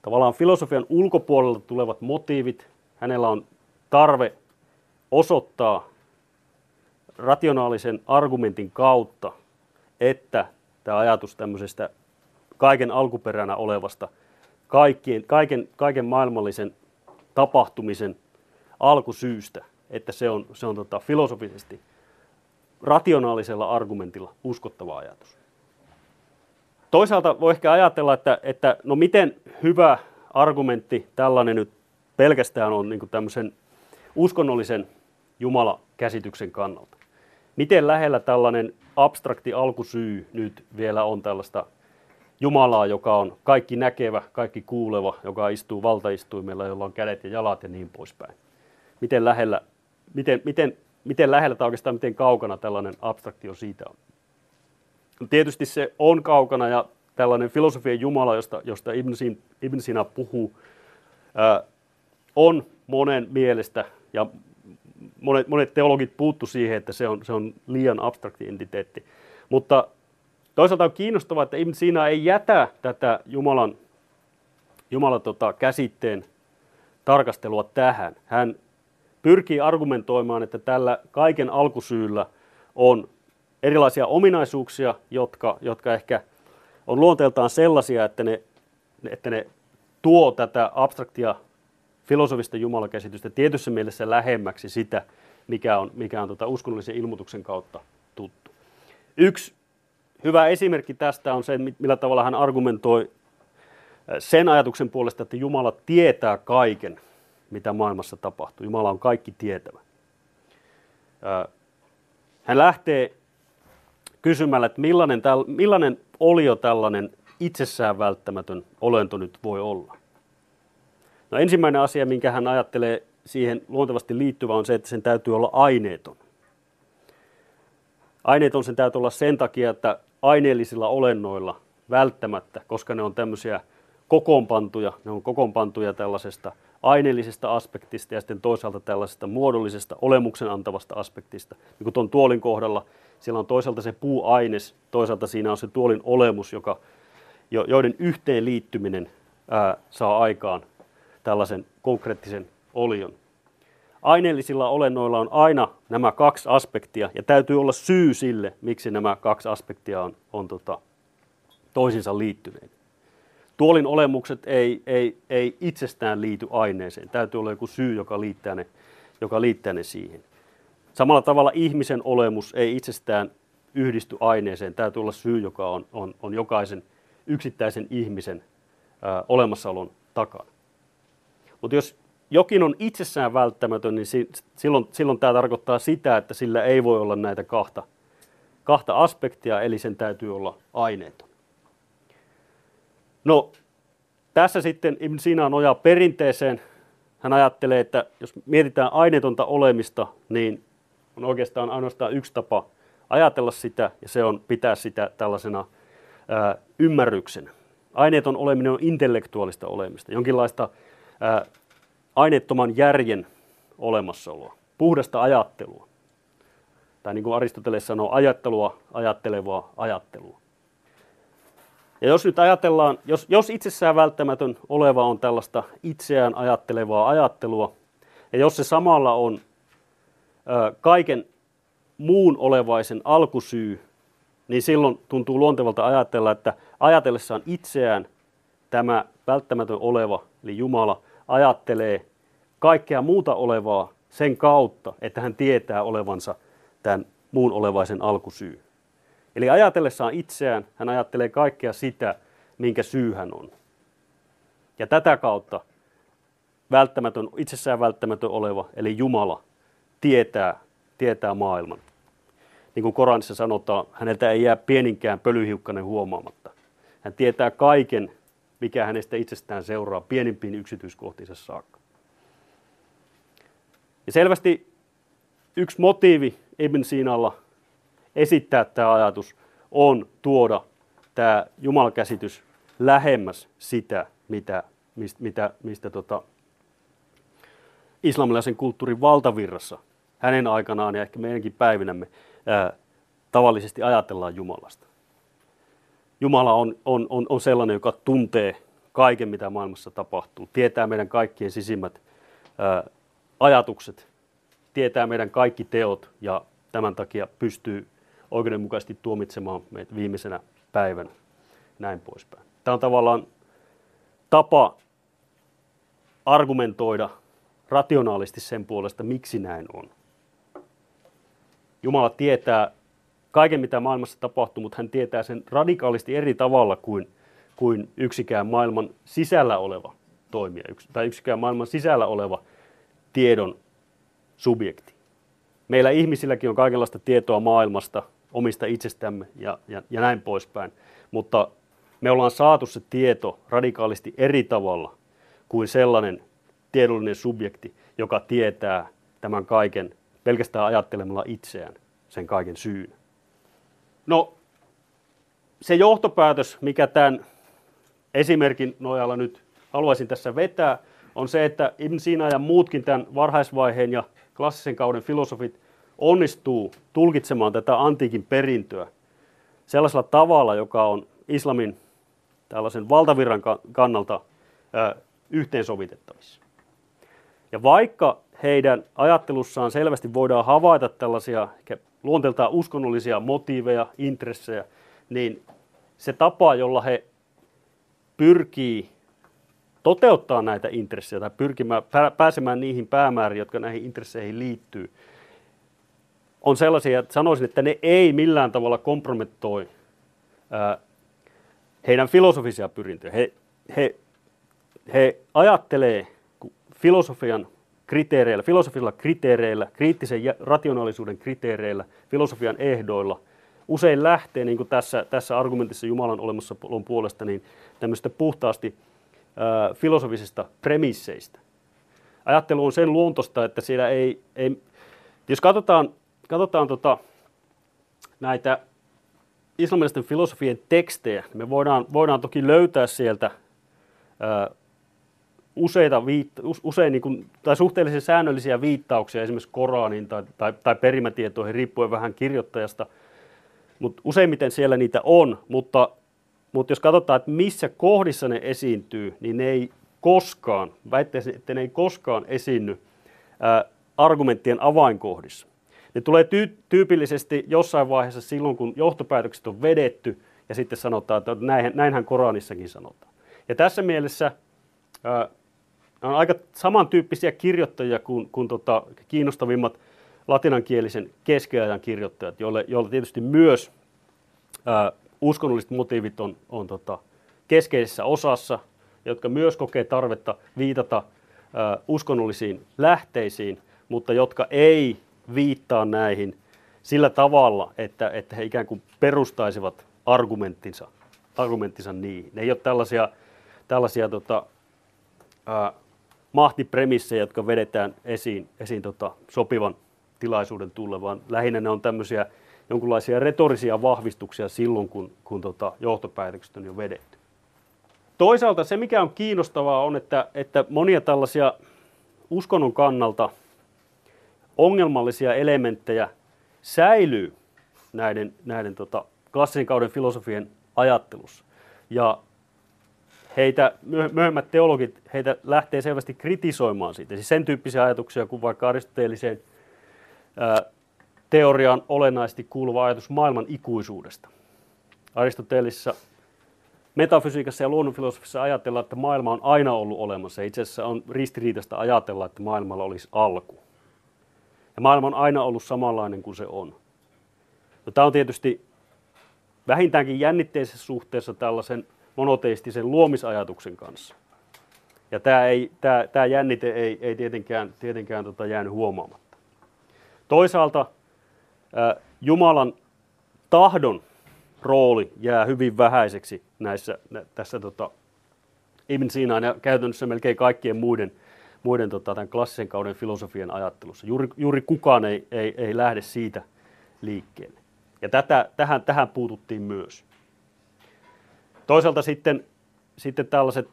tavallaan filosofian ulkopuolelta tulevat motiivit, hänellä on tarve osoittaa rationaalisen argumentin kautta, että tämä ajatus tämmöisestä kaiken alkuperänä olevasta, kaikkien, kaiken, kaiken maailmallisen tapahtumisen alkusyystä, että se on, se on tota, filosofisesti rationaalisella argumentilla uskottava ajatus. Toisaalta voi ehkä ajatella, että, että no miten hyvä argumentti tällainen nyt pelkästään on niin tämmöisen uskonnollisen Jumala-käsityksen kannalta. Miten lähellä tällainen abstrakti alkusyy nyt vielä on tällaista Jumalaa, joka on kaikki näkevä, kaikki kuuleva, joka istuu valtaistuimella, jolla on kädet ja jalat ja niin poispäin. Miten lähellä, miten, miten, miten lähellä tai oikeastaan miten kaukana tällainen abstraktio siitä on. Tietysti se on kaukana ja tällainen filosofian Jumala, josta, josta Ibn, Sin, Ibn Sina puhuu, on monen mielestä ja monet, monet teologit puuttu siihen, että se on, se on liian abstrakti entiteetti. Mutta toisaalta on kiinnostavaa, että Ibn Sina ei jätä tätä Jumalan, Jumalan tota, käsitteen tarkastelua tähän. Hän pyrkii argumentoimaan, että tällä kaiken alkusyyllä on erilaisia ominaisuuksia, jotka, jotka ehkä on luonteeltaan sellaisia, että ne, että ne tuo tätä abstraktia filosofista jumalakäsitystä tietyssä mielessä lähemmäksi sitä, mikä on, mikä on tota uskonnollisen ilmoituksen kautta tuttu. Yksi hyvä esimerkki tästä on se, millä tavalla hän argumentoi sen ajatuksen puolesta, että Jumala tietää kaiken, mitä maailmassa tapahtuu. Jumala on kaikki tietävä. Hän lähtee kysymällä, että millainen, millainen olio tällainen itsessään välttämätön olento nyt voi olla. No ensimmäinen asia, minkä hän ajattelee siihen luontevasti liittyvä on se, että sen täytyy olla aineeton. Aineeton sen täytyy olla sen takia, että aineellisilla olennoilla välttämättä, koska ne on tämmöisiä kokoonpantuja, ne on kokoonpantuja tällaisesta aineellisesta aspektista ja sitten toisaalta tällaisesta muodollisesta olemuksen antavasta aspektista. Niin kuin tuon tuolin kohdalla, siellä on toisaalta se puuaines, toisaalta siinä on se tuolin olemus, joka, joiden yhteenliittyminen ää, saa aikaan tällaisen konkreettisen olion. Aineellisilla olennoilla on aina nämä kaksi aspektia ja täytyy olla syy sille, miksi nämä kaksi aspektia on, on tota, toisinsa liittyneet. Tuolin olemukset ei, ei, ei itsestään liity aineeseen. Täytyy olla joku syy, joka liittää ne, joka liittää ne siihen. Samalla tavalla ihmisen olemus ei itsestään yhdisty aineeseen. Täytyy olla syy, joka on, on, on jokaisen yksittäisen ihmisen ää, olemassaolon takana. Mutta jos jokin on itsessään välttämätön, niin silloin, silloin tämä tarkoittaa sitä, että sillä ei voi olla näitä kahta, kahta aspektia, eli sen täytyy olla aineeton. No, tässä sitten Ibn Sina nojaa perinteeseen. Hän ajattelee, että jos mietitään aineetonta olemista, niin on oikeastaan ainoastaan yksi tapa ajatella sitä, ja se on pitää sitä tällaisena ää, ymmärryksenä. Aineeton oleminen on intellektuaalista olemista, jonkinlaista ää, aineettoman järjen olemassaoloa, puhdasta ajattelua. Tai niin kuin Aristoteles sanoo, ajattelua, ajattelevaa ajattelua. Ja jos nyt ajatellaan, jos, jos itsessään välttämätön oleva on tällaista itseään ajattelevaa ajattelua, ja jos se samalla on ö, kaiken muun olevaisen alkusyy, niin silloin tuntuu luontevalta ajatella, että ajatellessaan itseään tämä välttämätön oleva, eli Jumala, ajattelee kaikkea muuta olevaa sen kautta, että hän tietää olevansa tämän muun olevaisen alkusyy. Eli ajatellessaan itseään hän ajattelee kaikkea sitä, minkä syy hän on. Ja tätä kautta välttämätön, itsessään välttämätön oleva, eli Jumala, tietää, tietää maailman. Niin kuin Koranissa sanotaan, häneltä ei jää pieninkään pölyhiukkanen huomaamatta. Hän tietää kaiken, mikä hänestä itsestään seuraa pienimpiin yksityiskohtiinsa saakka. Ja selvästi yksi motiivi Ibn Sinalla esittää tämä ajatus on tuoda tämä jumalakäsitys lähemmäs sitä, mitä, mistä, mitä, mistä tota, islamilaisen kulttuurin valtavirrassa hänen aikanaan ja ehkä meidänkin päivinämme ää, tavallisesti ajatellaan Jumalasta. Jumala on, on, on, on sellainen, joka tuntee kaiken, mitä maailmassa tapahtuu, tietää meidän kaikkien sisimmät ää, ajatukset, tietää meidän kaikki teot ja tämän takia pystyy oikeudenmukaisesti tuomitsemaan meitä viimeisenä päivänä, näin poispäin. Tämä on tavallaan tapa argumentoida rationaalisti sen puolesta, miksi näin on. Jumala tietää kaiken, mitä maailmassa tapahtuu, mutta hän tietää sen radikaalisti eri tavalla kuin, kuin yksikään maailman sisällä oleva toimija tai yksikään maailman sisällä oleva tiedon subjekti. Meillä ihmisilläkin on kaikenlaista tietoa maailmasta, omista itsestämme ja, ja, ja näin poispäin, mutta me ollaan saatu se tieto radikaalisti eri tavalla kuin sellainen tiedollinen subjekti, joka tietää tämän kaiken pelkästään ajattelemalla itseään sen kaiken syyn. No, se johtopäätös, mikä tämän esimerkin nojalla nyt haluaisin tässä vetää, on se, että Ibn Sina ja muutkin tämän varhaisvaiheen ja klassisen kauden filosofit onnistuu tulkitsemaan tätä antiikin perintöä sellaisella tavalla, joka on islamin tällaisen valtavirran kannalta yhteensovitettavissa. Ja vaikka heidän ajattelussaan selvästi voidaan havaita tällaisia luonteeltaan uskonnollisia motiiveja, intressejä, niin se tapa, jolla he pyrkii toteuttaa näitä intressejä tai pyrkimään, pääsemään niihin päämääriin, jotka näihin intresseihin liittyy, on sellaisia, että sanoisin, että ne ei millään tavalla kompromettoi ää, heidän filosofisia pyrintöjä. He, he, he ajattelee filosofian kriteereillä, filosofisilla kriteereillä, kriittisen rationaalisuuden kriteereillä, filosofian ehdoilla, usein lähtee, niin kuin tässä, tässä argumentissa Jumalan olemassaolon puolesta, niin tämmöistä puhtaasti ää, filosofisista premisseistä. Ajattelu on sen luontosta, että siellä ei, ei jos katsotaan, katsotaan tota, näitä islamilaisten filosofien tekstejä, me voidaan, voidaan toki löytää sieltä ää, useita viitta, usein niin kuin, tai suhteellisen säännöllisiä viittauksia esimerkiksi Koraniin tai, tai, tai perimätietoihin riippuen vähän kirjoittajasta. Mutta useimmiten siellä niitä on, mutta, mutta jos katsotaan, että missä kohdissa ne esiintyy, niin ne ei koskaan, väittäisin, että ne ei koskaan esiinny argumenttien avainkohdissa. Ne tulee tyy- tyypillisesti jossain vaiheessa silloin, kun johtopäätökset on vedetty, ja sitten sanotaan, että näin, näinhän Koranissakin sanotaan. Ja tässä mielessä ää, on aika samantyyppisiä kirjoittajia kuin, kuin tota, kiinnostavimmat latinankielisen keskiajan kirjoittajat, joille, joille tietysti myös ää, uskonnolliset motiivit on, on tota, keskeisessä osassa, jotka myös kokee tarvetta viitata ää, uskonnollisiin lähteisiin, mutta jotka ei viittaa näihin sillä tavalla, että, että he ikään kuin perustaisivat argumenttinsa, argumenttinsa niihin. Ne ei ole tällaisia, tällaisia tota, ää, mahtipremissejä, jotka vedetään esiin, esiin tota, sopivan tilaisuuden tulle, vaan lähinnä ne on tämmöisiä jonkinlaisia retorisia vahvistuksia silloin, kun, kun tota, johtopäätökset on jo vedetty. Toisaalta se, mikä on kiinnostavaa, on, että, että monia tällaisia uskonnon kannalta ongelmallisia elementtejä säilyy näiden, näiden tota, klassisen kauden filosofien ajattelussa. Ja heitä, myöhemmät teologit, heitä lähtee selvästi kritisoimaan siitä. Siis sen tyyppisiä ajatuksia kuin vaikka aristoteeliseen ää, teoriaan olennaisesti kuuluva ajatus maailman ikuisuudesta. Aristoteelissa metafysiikassa ja luonnonfilosofissa ajatellaan, että maailma on aina ollut olemassa. Itse asiassa on ristiriitaista ajatella, että maailmalla olisi alku. Ja maailma on aina ollut samanlainen kuin se on. No, tämä on tietysti vähintäänkin jännitteisessä suhteessa tällaisen monoteistisen luomisajatuksen kanssa. Ja tämä, ei, tämä, tämä jännite ei, ei tietenkään, tietenkään tota jäänyt huomaamatta. Toisaalta ää, Jumalan tahdon rooli jää hyvin vähäiseksi näissä, nä, tässä tota, Ibn Sinaan ja käytännössä melkein kaikkien muiden, muiden tota, tämän klassisen kauden filosofian ajattelussa. Juuri, juuri kukaan ei, ei, ei lähde siitä liikkeelle. Ja tätä, tähän, tähän puututtiin myös. Toisaalta sitten, sitten tällaiset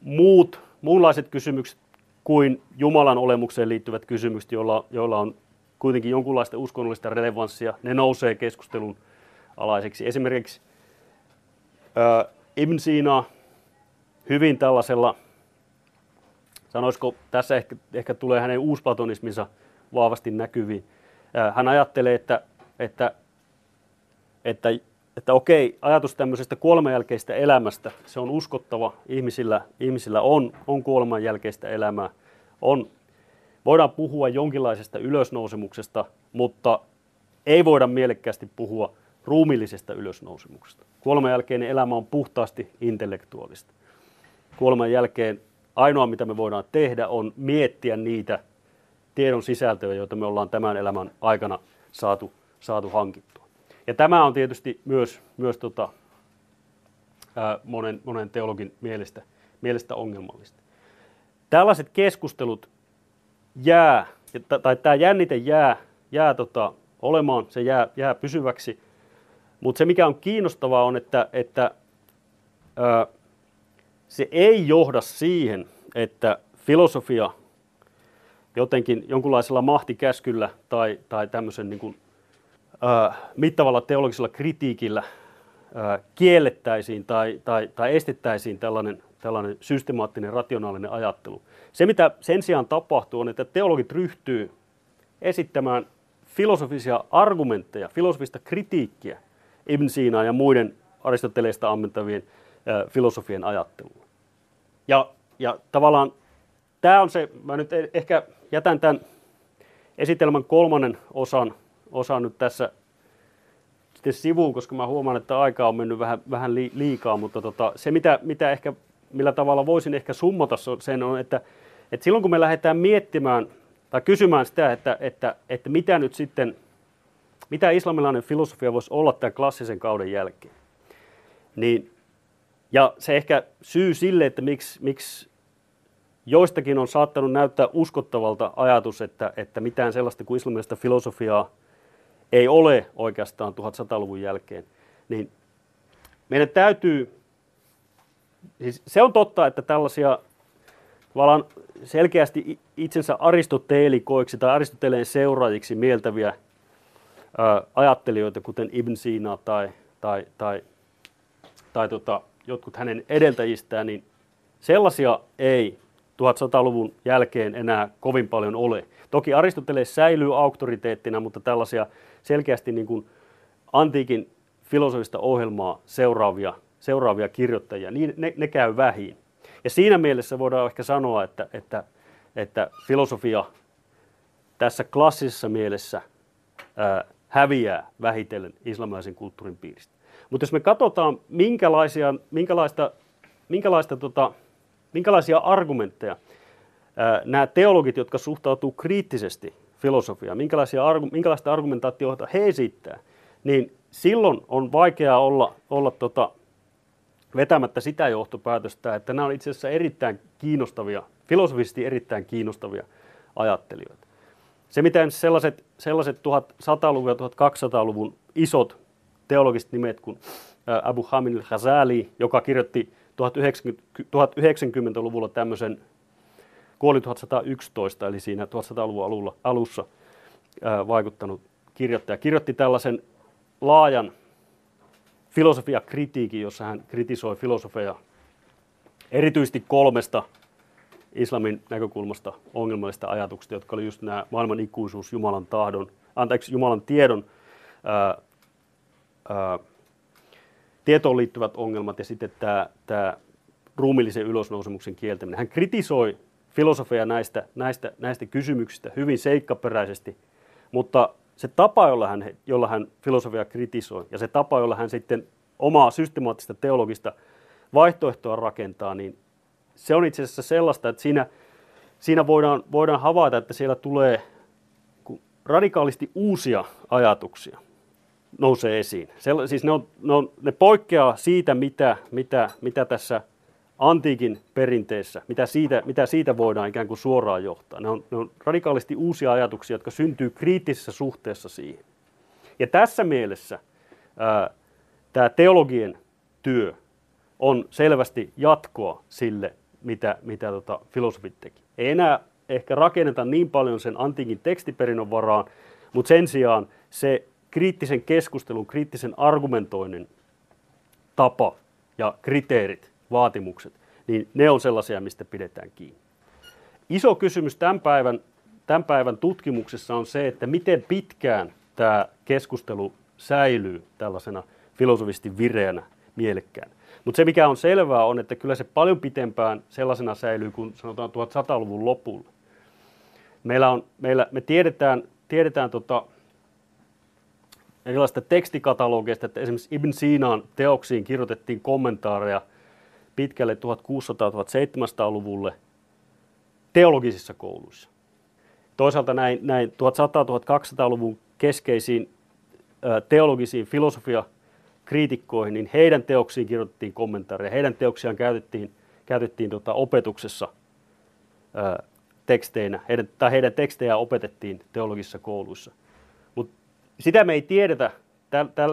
muut, muunlaiset kysymykset kuin Jumalan olemukseen liittyvät kysymykset, joilla, joilla on kuitenkin jonkunlaista uskonnollista relevanssia, ne nousee keskustelun alaiseksi. Esimerkiksi äh, Ibn Sina hyvin tällaisella, sanoisiko tässä ehkä, ehkä tulee hänen uusplatonisminsa vahvasti näkyviin. Hän ajattelee, että, että, että että okei, ajatus tämmöisestä kuoleman jälkeistä elämästä, se on uskottava, ihmisillä, ihmisillä on, on kuoleman jälkeistä elämää, on, voidaan puhua jonkinlaisesta ylösnousemuksesta, mutta ei voida mielekkäästi puhua ruumillisesta ylösnousemuksesta. Kuoleman jälkeinen elämä on puhtaasti intellektuaalista. Kuoleman jälkeen ainoa mitä me voidaan tehdä on miettiä niitä tiedon sisältöjä, joita me ollaan tämän elämän aikana saatu, saatu hankittua. Ja tämä on tietysti myös, myös tota, ää, monen, monen teologin mielestä, mielestä ongelmallista. Tällaiset keskustelut jää, tai tämä jännite jää, jää tota, olemaan, se jää, jää pysyväksi. Mutta se mikä on kiinnostavaa on, että, että ää, se ei johda siihen, että filosofia jotenkin jonkunlaisella mahtikäskyllä tai, tai tämmöisen niin kuin, ää, mittavalla teologisella kritiikillä ää, kiellettäisiin tai, tai, tai estettäisiin tällainen, tällainen systemaattinen rationaalinen ajattelu. Se, mitä sen sijaan tapahtuu, on, että teologit ryhtyy esittämään filosofisia argumentteja, filosofista kritiikkiä Ibn Sinaa ja muiden Aristoteleista ammentavien filosofien ajatteluun. Ja, ja tavallaan tämä on se, mä nyt e- ehkä jätän tämän esitelmän kolmannen osan, osan nyt tässä sitten sivuun, koska mä huomaan, että aika on mennyt vähän, vähän liikaa, mutta tota, se mitä, mitä ehkä, millä tavalla voisin ehkä summata sen on, että, että silloin kun me lähdetään miettimään tai kysymään sitä, että, että, että mitä nyt sitten, mitä islamilainen filosofia voisi olla tämän klassisen kauden jälkeen, niin ja se ehkä syy sille, että miksi, miksi joistakin on saattanut näyttää uskottavalta ajatus, että, että mitään sellaista kuin islamista filosofiaa ei ole oikeastaan 1100-luvun jälkeen, niin meidän täytyy, siis se on totta, että tällaisia tavallaan selkeästi itsensä aristoteelikoiksi tai aristoteleen seuraajiksi mieltäviä ajattelijoita, kuten Ibn Sina tai, tai, tai, tai tota, jotkut hänen edeltäjistään, niin sellaisia ei 1100-luvun jälkeen enää kovin paljon ole. Toki Aristoteles säilyy auktoriteettina, mutta tällaisia selkeästi niin kuin antiikin filosofista ohjelmaa seuraavia, seuraavia kirjoittajia, niin ne, ne käy vähin. Ja siinä mielessä voidaan ehkä sanoa, että, että, että filosofia tässä klassisessa mielessä ää, häviää vähitellen islamilaisen kulttuurin piiristä. Mutta jos me katsotaan, minkälaisia, minkälaista, minkälaista tota, minkälaisia argumentteja nämä teologit, jotka suhtautuu kriittisesti filosofiaan, minkälaisia, minkälaista argumentaatiota he esittää, niin silloin on vaikeaa olla, olla tota, vetämättä sitä johtopäätöstä, että nämä on itse asiassa erittäin kiinnostavia, filosofisesti erittäin kiinnostavia ajattelijoita. Se, miten sellaiset, sellaiset 1100-luvun ja 1200-luvun isot teologiset nimet kuin Abu Hamid al-Ghazali, joka kirjoitti 1090-luvulla tämmöisen, kuoli 1111, eli siinä 1100-luvun alulla, alussa ää, vaikuttanut kirjoittaja. Kirjoitti tällaisen laajan filosofiakritiikin, jossa hän kritisoi filosofeja erityisesti kolmesta islamin näkökulmasta ongelmallista ajatuksista, jotka oli just nämä maailman ikuisuus, Jumalan tahdon, anteeksi, Jumalan tiedon ää, tietoon liittyvät ongelmat ja sitten tämä, tämä ruumillisen ylösnousemuksen kieltäminen. Hän kritisoi filosofia näistä, näistä, näistä kysymyksistä hyvin seikkaperäisesti, mutta se tapa, jolla hän, jolla hän filosofia kritisoi ja se tapa, jolla hän sitten omaa systemaattista teologista vaihtoehtoa rakentaa, niin se on itse asiassa sellaista, että siinä, siinä voidaan, voidaan havaita, että siellä tulee radikaalisti uusia ajatuksia nousee esiin. Se, siis ne, on, ne, on, ne poikkeaa siitä, mitä, mitä, mitä tässä antiikin perinteessä, mitä siitä, mitä siitä voidaan ikään kuin suoraan johtaa. Ne on, ne on radikaalisti uusia ajatuksia, jotka syntyy kriittisessä suhteessa siihen. Ja tässä mielessä ää, tämä teologien työ on selvästi jatkoa sille, mitä, mitä tota, filosofit teki. Ei enää ehkä rakenneta niin paljon sen antiikin tekstiperinnön varaan, mutta sen sijaan se kriittisen keskustelun, kriittisen argumentoinnin tapa ja kriteerit, vaatimukset, niin ne on sellaisia, mistä pidetään kiinni. Iso kysymys tämän päivän, tämän päivän tutkimuksessa on se, että miten pitkään tämä keskustelu säilyy tällaisena filosofisesti vireänä, mielekkään. Mutta se, mikä on selvää, on, että kyllä se paljon pitempään sellaisena säilyy kuin sanotaan 1100-luvun lopulla. Meillä on, meillä, me tiedetään, tiedetään tota, erilaisista tekstikatalogeista, että esimerkiksi Ibn Sinaan teoksiin kirjoitettiin kommentaareja pitkälle 1600-1700-luvulle teologisissa kouluissa. Toisaalta näin, näin 1100-1200-luvun keskeisiin teologisiin filosofia kriitikkoihin, niin heidän teoksiin kirjoitettiin kommentaareja, heidän teoksiaan käytettiin, käytettiin tota opetuksessa ää, teksteinä, heidän, tai heidän tekstejään opetettiin teologisissa kouluissa. Sitä me ei tiedetä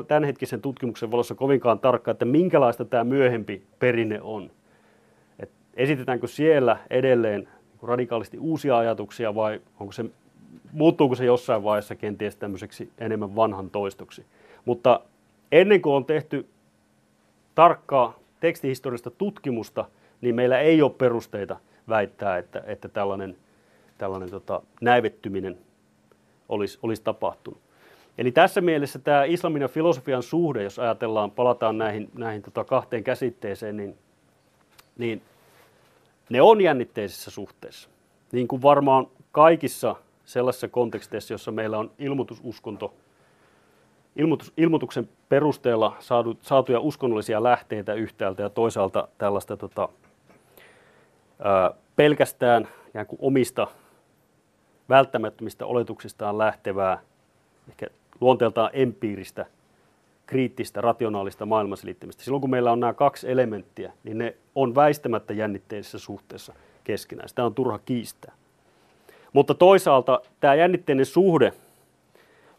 tämänhetkisen tutkimuksen valossa kovinkaan tarkkaan, että minkälaista tämä myöhempi perinne on. Et esitetäänkö siellä edelleen radikaalisti uusia ajatuksia vai onko se, muuttuuko se jossain vaiheessa kenties tämmöiseksi enemmän vanhan toistoksi. Mutta ennen kuin on tehty tarkkaa tekstihistoriallista tutkimusta, niin meillä ei ole perusteita väittää, että, että tällainen, tällainen tota, näivettyminen olisi, olisi tapahtunut. Eli tässä mielessä tämä islamin ja filosofian suhde, jos ajatellaan, palataan näihin, näihin tota kahteen käsitteeseen, niin, niin ne on jännitteisessä suhteessa. Niin kuin varmaan kaikissa sellaisissa konteksteissa, jossa meillä on ilmoitususkonto, ilmoitus, ilmoituksen perusteella saatu, saatuja uskonnollisia lähteitä yhtäältä ja toisaalta tällaista tota, ää, pelkästään kuin omista välttämättömistä oletuksistaan lähtevää, ehkä luonteeltaan empiiristä, kriittistä, rationaalista maailmanselittämistä. Silloin kun meillä on nämä kaksi elementtiä, niin ne on väistämättä jännitteisessä suhteessa keskenään. Sitä on turha kiistää. Mutta toisaalta tämä jännitteinen suhde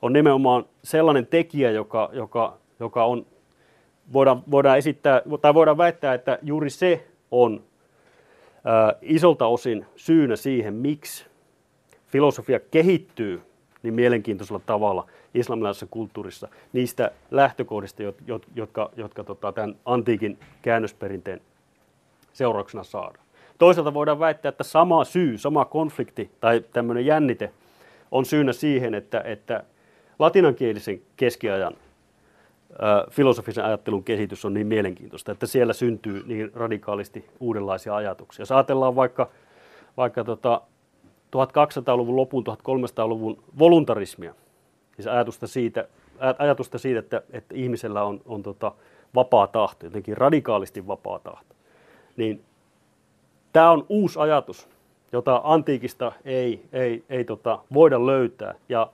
on nimenomaan sellainen tekijä, joka, joka, joka on, voidaan, voidaan esittää, tai voidaan väittää, että juuri se on ää, isolta osin syynä siihen, miksi filosofia kehittyy niin mielenkiintoisella tavalla islamilaisessa kulttuurissa niistä lähtökohdista, jotka, jotka, jotka tota, tämän antiikin käännösperinteen seurauksena saadaan. Toisaalta voidaan väittää, että sama syy, sama konflikti tai tämmöinen jännite on syynä siihen, että, että latinankielisen keskiajan ä, filosofisen ajattelun kehitys on niin mielenkiintoista, että siellä syntyy niin radikaalisti uudenlaisia ajatuksia. Jos ajatellaan vaikka, vaikka tota 1200-luvun lopun, 1300-luvun voluntarismia, siis ajatusta siitä, ajatusta siitä että, että ihmisellä on, on tota vapaa tahto, jotenkin radikaalisti vapaa tahto, niin tämä on uusi ajatus, jota antiikista ei, ei, ei tota, voida löytää. Ja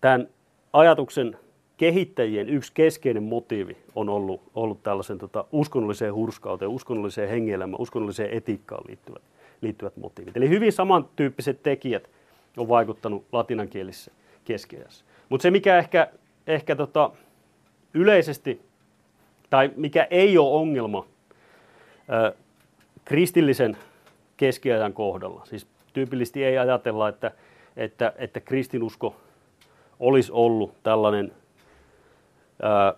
tämän ajatuksen kehittäjien yksi keskeinen motiivi on ollut, ollut tällaisen tota, uskonnolliseen hurskauteen, uskonnolliseen hengielämään, uskonnolliseen etiikkaan liittyvät, liittyvät motiivit. Eli hyvin samantyyppiset tekijät on vaikuttanut latinankielisessä keskiajassa. Mutta se, mikä ehkä, ehkä tota, yleisesti, tai mikä ei ole ongelma kristillisen keskiajan kohdalla. Siis tyypillisesti ei ajatella, että, että, että kristinusko olisi ollut tällainen ää,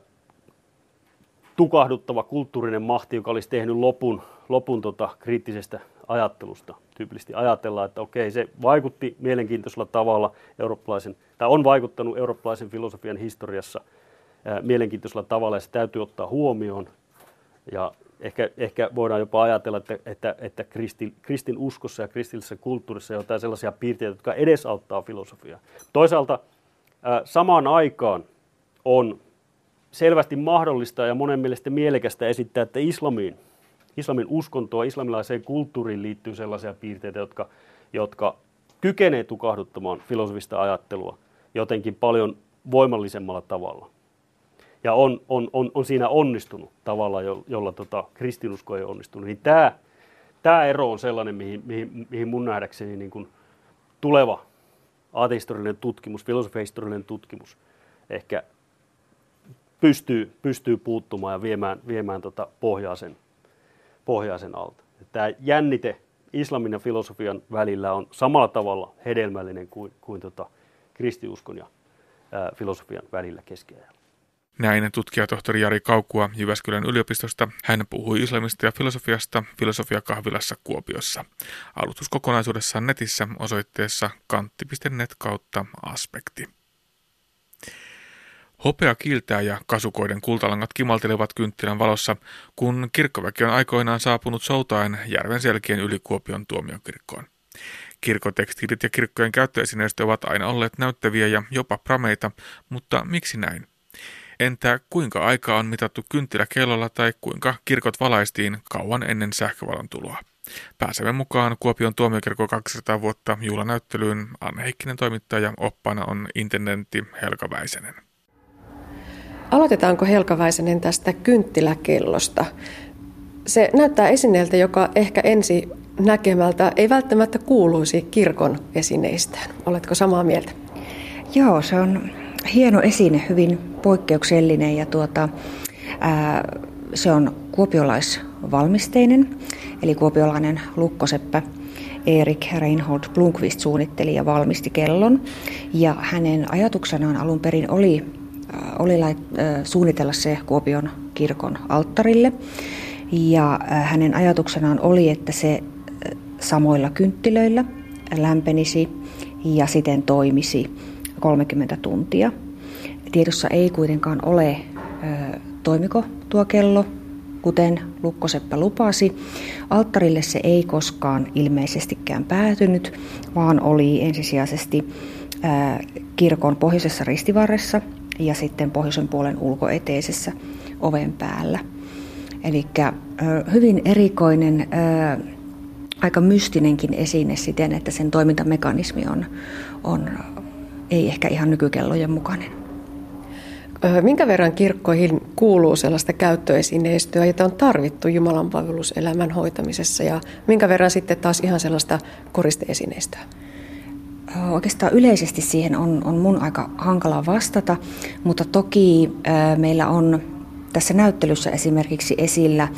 tukahduttava kulttuurinen mahti, joka olisi tehnyt lopun, lopun tota, kriittisestä ajattelusta. Tyypillisesti ajatellaan, että okei, se vaikutti mielenkiintoisella tavalla eurooppalaisen, tai on vaikuttanut eurooppalaisen filosofian historiassa ää, mielenkiintoisella tavalla, ja se täytyy ottaa huomioon. Ja ehkä, ehkä voidaan jopa ajatella, että, että, että kristin, kristin uskossa ja kristillisessä kulttuurissa on jotain sellaisia piirteitä, jotka edesauttaa filosofiaa. Toisaalta ää, samaan aikaan on selvästi mahdollista ja monen mielestä mielekästä esittää, että islamiin, islamin uskontoa, islamilaiseen kulttuuriin liittyy sellaisia piirteitä, jotka, jotka kykenee tukahduttamaan filosofista ajattelua jotenkin paljon voimallisemmalla tavalla. Ja on, on, on, on siinä onnistunut tavalla, jo, jolla tota, kristinusko ei onnistunut, niin tämä, tämä ero on sellainen, mihin, mihin, mihin mun nähdäkseni niin kuin tuleva aatehistoriallinen tutkimus, filosofihistoriallinen tutkimus ehkä pystyy, pystyy puuttumaan ja viemään, viemään tota pohjaa, sen, pohjaa sen alta. Tämä jännite islamin ja filosofian välillä on samalla tavalla hedelmällinen kuin, kuin tota kristiuskon ja ää, filosofian välillä keskiajalla. Näin tutkijatohtori Jari Kaukua Jyväskylän yliopistosta. Hän puhui islamista ja filosofiasta filosofiakahvilassa Kuopiossa. Alustus kokonaisuudessaan netissä osoitteessa kantti.net kautta aspekti. Hopea kiiltää ja kasukoiden kultalangat kimaltelevat kynttilän valossa, kun kirkkoväki on aikoinaan saapunut soutaen järven selkien yli Kuopion tuomiokirkkoon. Kirkotekstiilit ja kirkkojen käyttöesineistö ovat aina olleet näyttäviä ja jopa prameita, mutta miksi näin? Entä kuinka aikaa on mitattu kynttiläkellolla tai kuinka kirkot valaistiin kauan ennen sähkövalon tuloa? Pääsemme mukaan Kuopion tuomiokirkko 200 vuotta juhlanäyttelyyn. Anne Heikkinen toimittaja, oppaana on intendentti Helka Väisänen. Aloitetaanko Helka Väisänen tästä kynttiläkellosta? Se näyttää esineeltä, joka ehkä ensi näkemältä ei välttämättä kuuluisi kirkon esineistöön. Oletko samaa mieltä? Joo, se on hieno esine, hyvin poikkeuksellinen ja tuota, ää, se on kuopiolaisvalmisteinen, eli kuopiolainen lukkoseppä Erik Reinhold Blomqvist suunnitteli ja valmisti kellon. Ja hänen ajatuksenaan alun perin oli, oli lait, suunnitella se Kuopion kirkon alttarille. Ja hänen ajatuksenaan oli, että se samoilla kynttilöillä lämpenisi ja siten toimisi 30 tuntia. Tiedossa ei kuitenkaan ole, toimiko tuo kello, kuten Lukkoseppä lupasi. Alttarille se ei koskaan ilmeisestikään päätynyt, vaan oli ensisijaisesti kirkon pohjoisessa ristivarressa ja sitten pohjoisen puolen ulkoeteisessä oven päällä. Eli hyvin erikoinen, aika mystinenkin esine siten, että sen toimintamekanismi on, on ei ehkä ihan nykykellojen mukainen. Minkä verran kirkkoihin kuuluu sellaista käyttöesineistöä, jota on tarvittu Jumalan palveluselämän hoitamisessa ja minkä verran sitten taas ihan sellaista koristeesineistöä? Oikeastaan yleisesti siihen on, on mun aika hankala vastata, mutta toki meillä on tässä näyttelyssä esimerkiksi esillä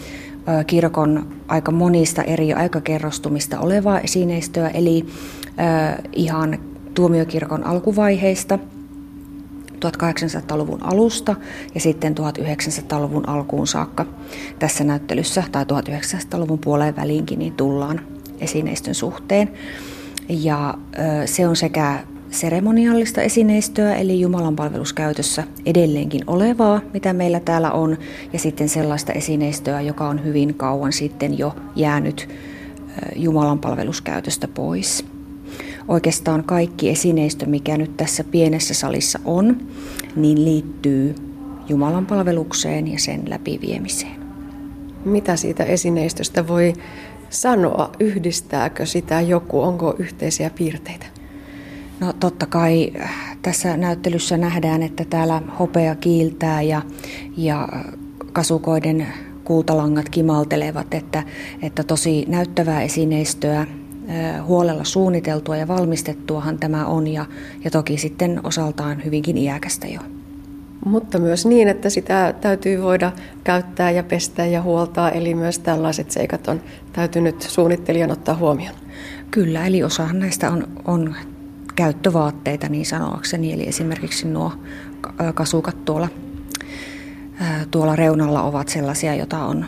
kirkon aika monista eri aikakerrostumista olevaa esineistöä, eli ihan tuomiokirkon alkuvaiheista 1800-luvun alusta ja sitten 1900-luvun alkuun saakka tässä näyttelyssä tai 1900-luvun puoleen väliinkin niin tullaan esineistön suhteen. Ja se on sekä seremoniallista esineistöä, eli Jumalan palveluskäytössä edelleenkin olevaa, mitä meillä täällä on, ja sitten sellaista esineistöä, joka on hyvin kauan sitten jo jäänyt Jumalan palveluskäytöstä pois oikeastaan kaikki esineistö, mikä nyt tässä pienessä salissa on, niin liittyy Jumalan palvelukseen ja sen läpiviemiseen. Mitä siitä esineistöstä voi sanoa? Yhdistääkö sitä joku? Onko yhteisiä piirteitä? No totta kai äh, tässä näyttelyssä nähdään, että täällä hopea kiiltää ja, ja kasukoiden kultalangat kimaltelevat, että, että tosi näyttävää esineistöä huolella suunniteltua ja valmistettuahan tämä on ja, ja toki sitten osaltaan hyvinkin iäkästä jo. Mutta myös niin, että sitä täytyy voida käyttää ja pestä ja huoltaa, eli myös tällaiset seikat on täytynyt suunnittelijan ottaa huomioon. Kyllä, eli osahan näistä on, on käyttövaatteita niin sanoakseni, eli esimerkiksi nuo kasukat tuolla, tuolla reunalla ovat sellaisia, joita on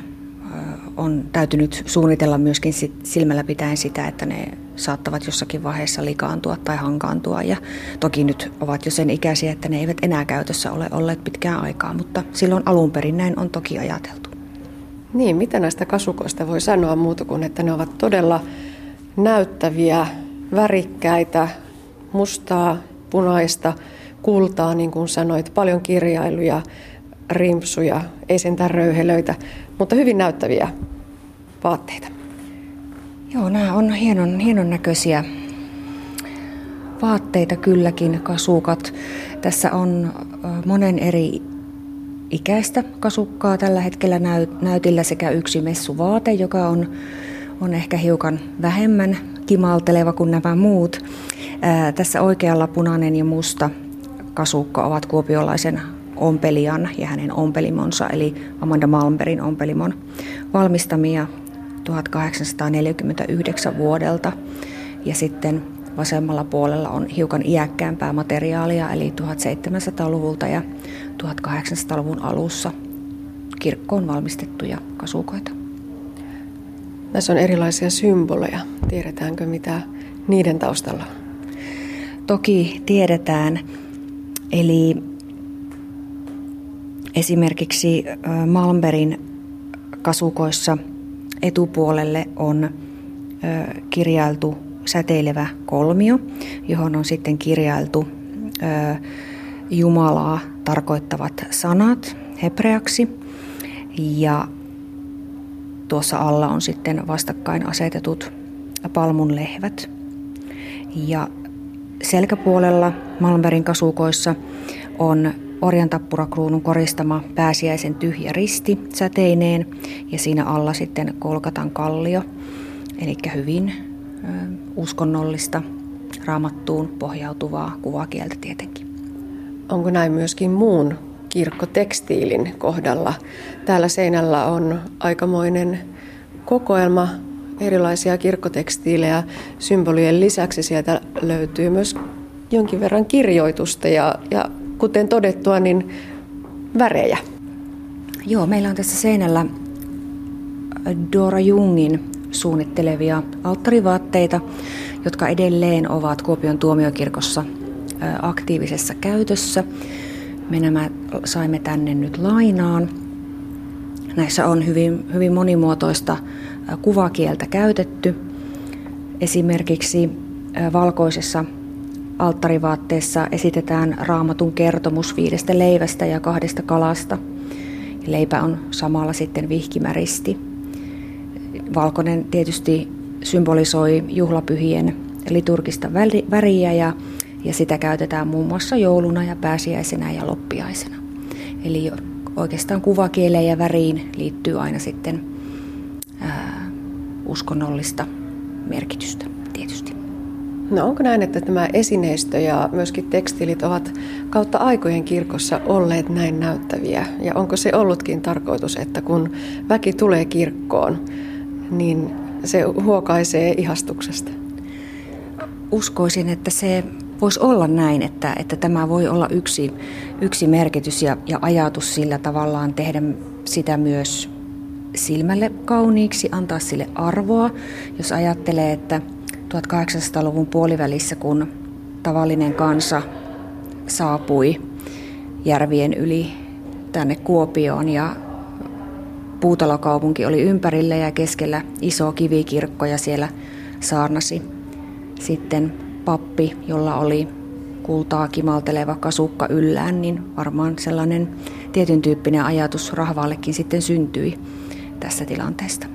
on täytynyt suunnitella myöskin silmällä pitäen sitä, että ne saattavat jossakin vaiheessa likaantua tai hankaantua. Ja toki nyt ovat jo sen ikäisiä, että ne eivät enää käytössä ole olleet pitkään aikaa, mutta silloin alun perin näin on toki ajateltu. Niin, mitä näistä kasukoista voi sanoa muuta kuin, että ne ovat todella näyttäviä, värikkäitä, mustaa, punaista, kultaa, niin kuin sanoit, paljon kirjailuja, rimpsuja, ei sentään röyhelöitä, mutta hyvin näyttäviä vaatteita. Joo, nämä on hienon, hienon näköisiä vaatteita kylläkin, kasukat. Tässä on monen eri ikäistä kasukkaa tällä hetkellä näytillä sekä yksi messuvaate, joka on, on ehkä hiukan vähemmän kimalteleva kuin nämä muut. Ää, tässä oikealla punainen ja musta kasukka ovat kuopiolaisen ompelijan ja hänen ompelimonsa, eli Amanda Malmberin ompelimon valmistamia 1849 vuodelta. Ja sitten vasemmalla puolella on hiukan iäkkäämpää materiaalia, eli 1700-luvulta ja 1800-luvun alussa kirkkoon valmistettuja kasukoita. Tässä on erilaisia symboleja. Tiedetäänkö, mitä niiden taustalla on? Toki tiedetään. Eli Esimerkiksi Malmberin kasukoissa etupuolelle on kirjailtu säteilevä kolmio, johon on sitten kirjailtu Jumalaa tarkoittavat sanat hebreaksi. Ja tuossa alla on sitten vastakkain asetetut palmunlehvät. Ja selkäpuolella Malmbergin kasukoissa on orjantappurakruunun koristama pääsiäisen tyhjä risti säteineen ja siinä alla sitten kolkatan kallio, eli hyvin uskonnollista raamattuun pohjautuvaa kuvakieltä tietenkin. Onko näin myöskin muun kirkkotekstiilin kohdalla? Täällä seinällä on aikamoinen kokoelma erilaisia kirkkotekstiilejä. Symbolien lisäksi sieltä löytyy myös jonkin verran kirjoitusta ja, ja kuten todettua, niin värejä. Joo, meillä on tässä seinällä Dora Jungin suunnittelevia alttarivaatteita, jotka edelleen ovat Kuopion tuomiokirkossa aktiivisessa käytössä. Me nämä saimme tänne nyt lainaan. Näissä on hyvin, hyvin monimuotoista kuvakieltä käytetty. Esimerkiksi valkoisessa alttarivaatteessa esitetään raamatun kertomus viidestä leivästä ja kahdesta kalasta. Leipä on samalla sitten vihkimäristi. Valkoinen tietysti symbolisoi juhlapyhien liturgista väriä ja, ja sitä käytetään muun muassa jouluna ja pääsiäisenä ja loppiaisena. Eli oikeastaan kuvakieleen ja väriin liittyy aina sitten ää, uskonnollista merkitystä tietysti. No onko näin, että tämä esineistö ja myöskin tekstiilit ovat kautta aikojen kirkossa olleet näin näyttäviä? Ja onko se ollutkin tarkoitus, että kun väki tulee kirkkoon, niin se huokaisee ihastuksesta? Uskoisin, että se voisi olla näin, että, että tämä voi olla yksi, yksi merkitys ja, ja ajatus sillä tavallaan tehdä sitä myös silmälle kauniiksi, antaa sille arvoa. Jos ajattelee, että 1800-luvun puolivälissä, kun tavallinen kansa saapui järvien yli tänne Kuopioon ja puutalokaupunki oli ympärillä ja keskellä iso kivikirkko ja siellä saarnasi sitten pappi, jolla oli kultaa kimalteleva kasukka yllään, niin varmaan sellainen tietyn tyyppinen ajatus rahvaallekin sitten syntyi tässä tilanteesta.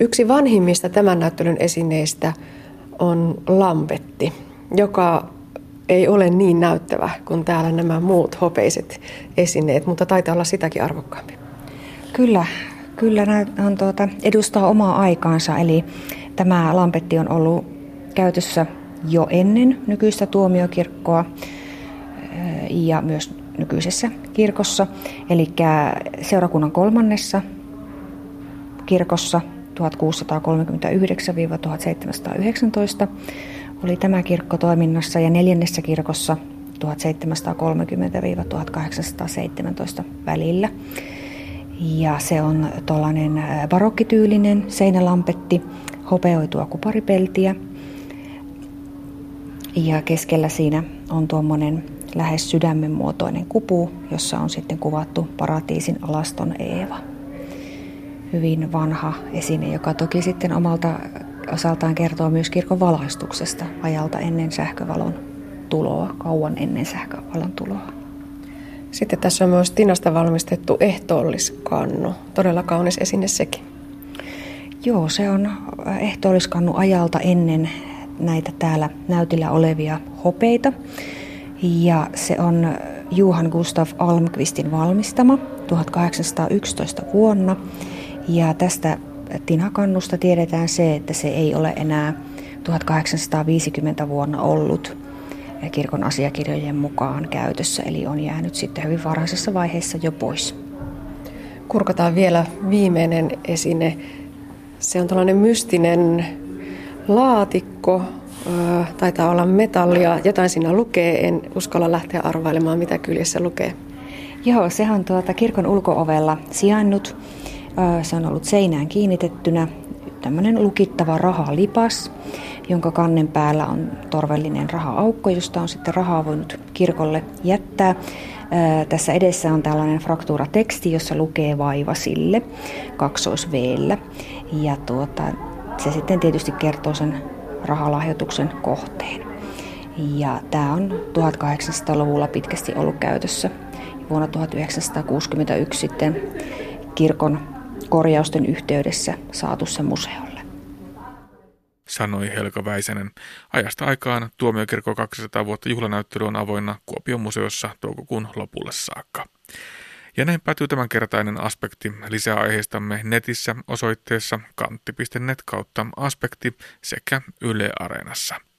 Yksi vanhimmista tämän näyttelyn esineistä on lampetti, joka ei ole niin näyttävä kuin täällä nämä muut hopeiset esineet, mutta taitaa olla sitäkin arvokkaampi. Kyllä, kyllä on tuota, edustaa omaa aikaansa, eli tämä lampetti on ollut käytössä jo ennen nykyistä tuomiokirkkoa ja myös nykyisessä kirkossa, eli seurakunnan kolmannessa kirkossa 1639-1719 oli tämä kirkko toiminnassa ja neljännessä kirkossa 1730-1817 välillä. Ja se on tuollainen barokkityylinen seinälampetti, hopeoitua kuparipeltiä. Ja keskellä siinä on tuommoinen lähes sydämen muotoinen kupu, jossa on sitten kuvattu paratiisin alaston Eeva hyvin vanha esine, joka toki sitten omalta osaltaan kertoo myös kirkon valaistuksesta ajalta ennen sähkövalon tuloa, kauan ennen sähkövalon tuloa. Sitten tässä on myös tinasta valmistettu ehtoolliskannu. Todella kaunis esine sekin. Joo, se on ehtoolliskannu ajalta ennen näitä täällä näytillä olevia hopeita. Ja se on Johan Gustav Almqvistin valmistama 1811 vuonna. Ja tästä tinakannusta tiedetään se, että se ei ole enää 1850 vuonna ollut kirkon asiakirjojen mukaan käytössä, eli on jäänyt sitten hyvin varhaisessa vaiheessa jo pois. Kurkataan vielä viimeinen esine. Se on tällainen mystinen laatikko, taitaa olla metallia, jotain siinä lukee, en uskalla lähteä arvailemaan mitä kyljessä lukee. Joo, se on tuota kirkon ulkoovella sijainnut se on ollut seinään kiinnitettynä tämmöinen lukittava rahalipas, jonka kannen päällä on torvellinen rahaaukko, josta on sitten rahaa voinut kirkolle jättää. Tässä edessä on tällainen fraktuurateksti, jossa lukee vaiva sille kaksois Ja tuota, se sitten tietysti kertoo sen rahalahjoituksen kohteen. Ja tämä on 1800-luvulla pitkästi ollut käytössä. Vuonna 1961 sitten kirkon korjausten yhteydessä saatu se museolle. Sanoi Helka Väisänen. Ajasta aikaan tuomiokirkko 200 vuotta juhlanäyttely on avoinna Kuopion museossa toukokuun lopulle saakka. Ja näin päätyy tämänkertainen aspekti. Lisää aiheistamme netissä osoitteessa kantti.net kautta aspekti sekä Yle Areenassa.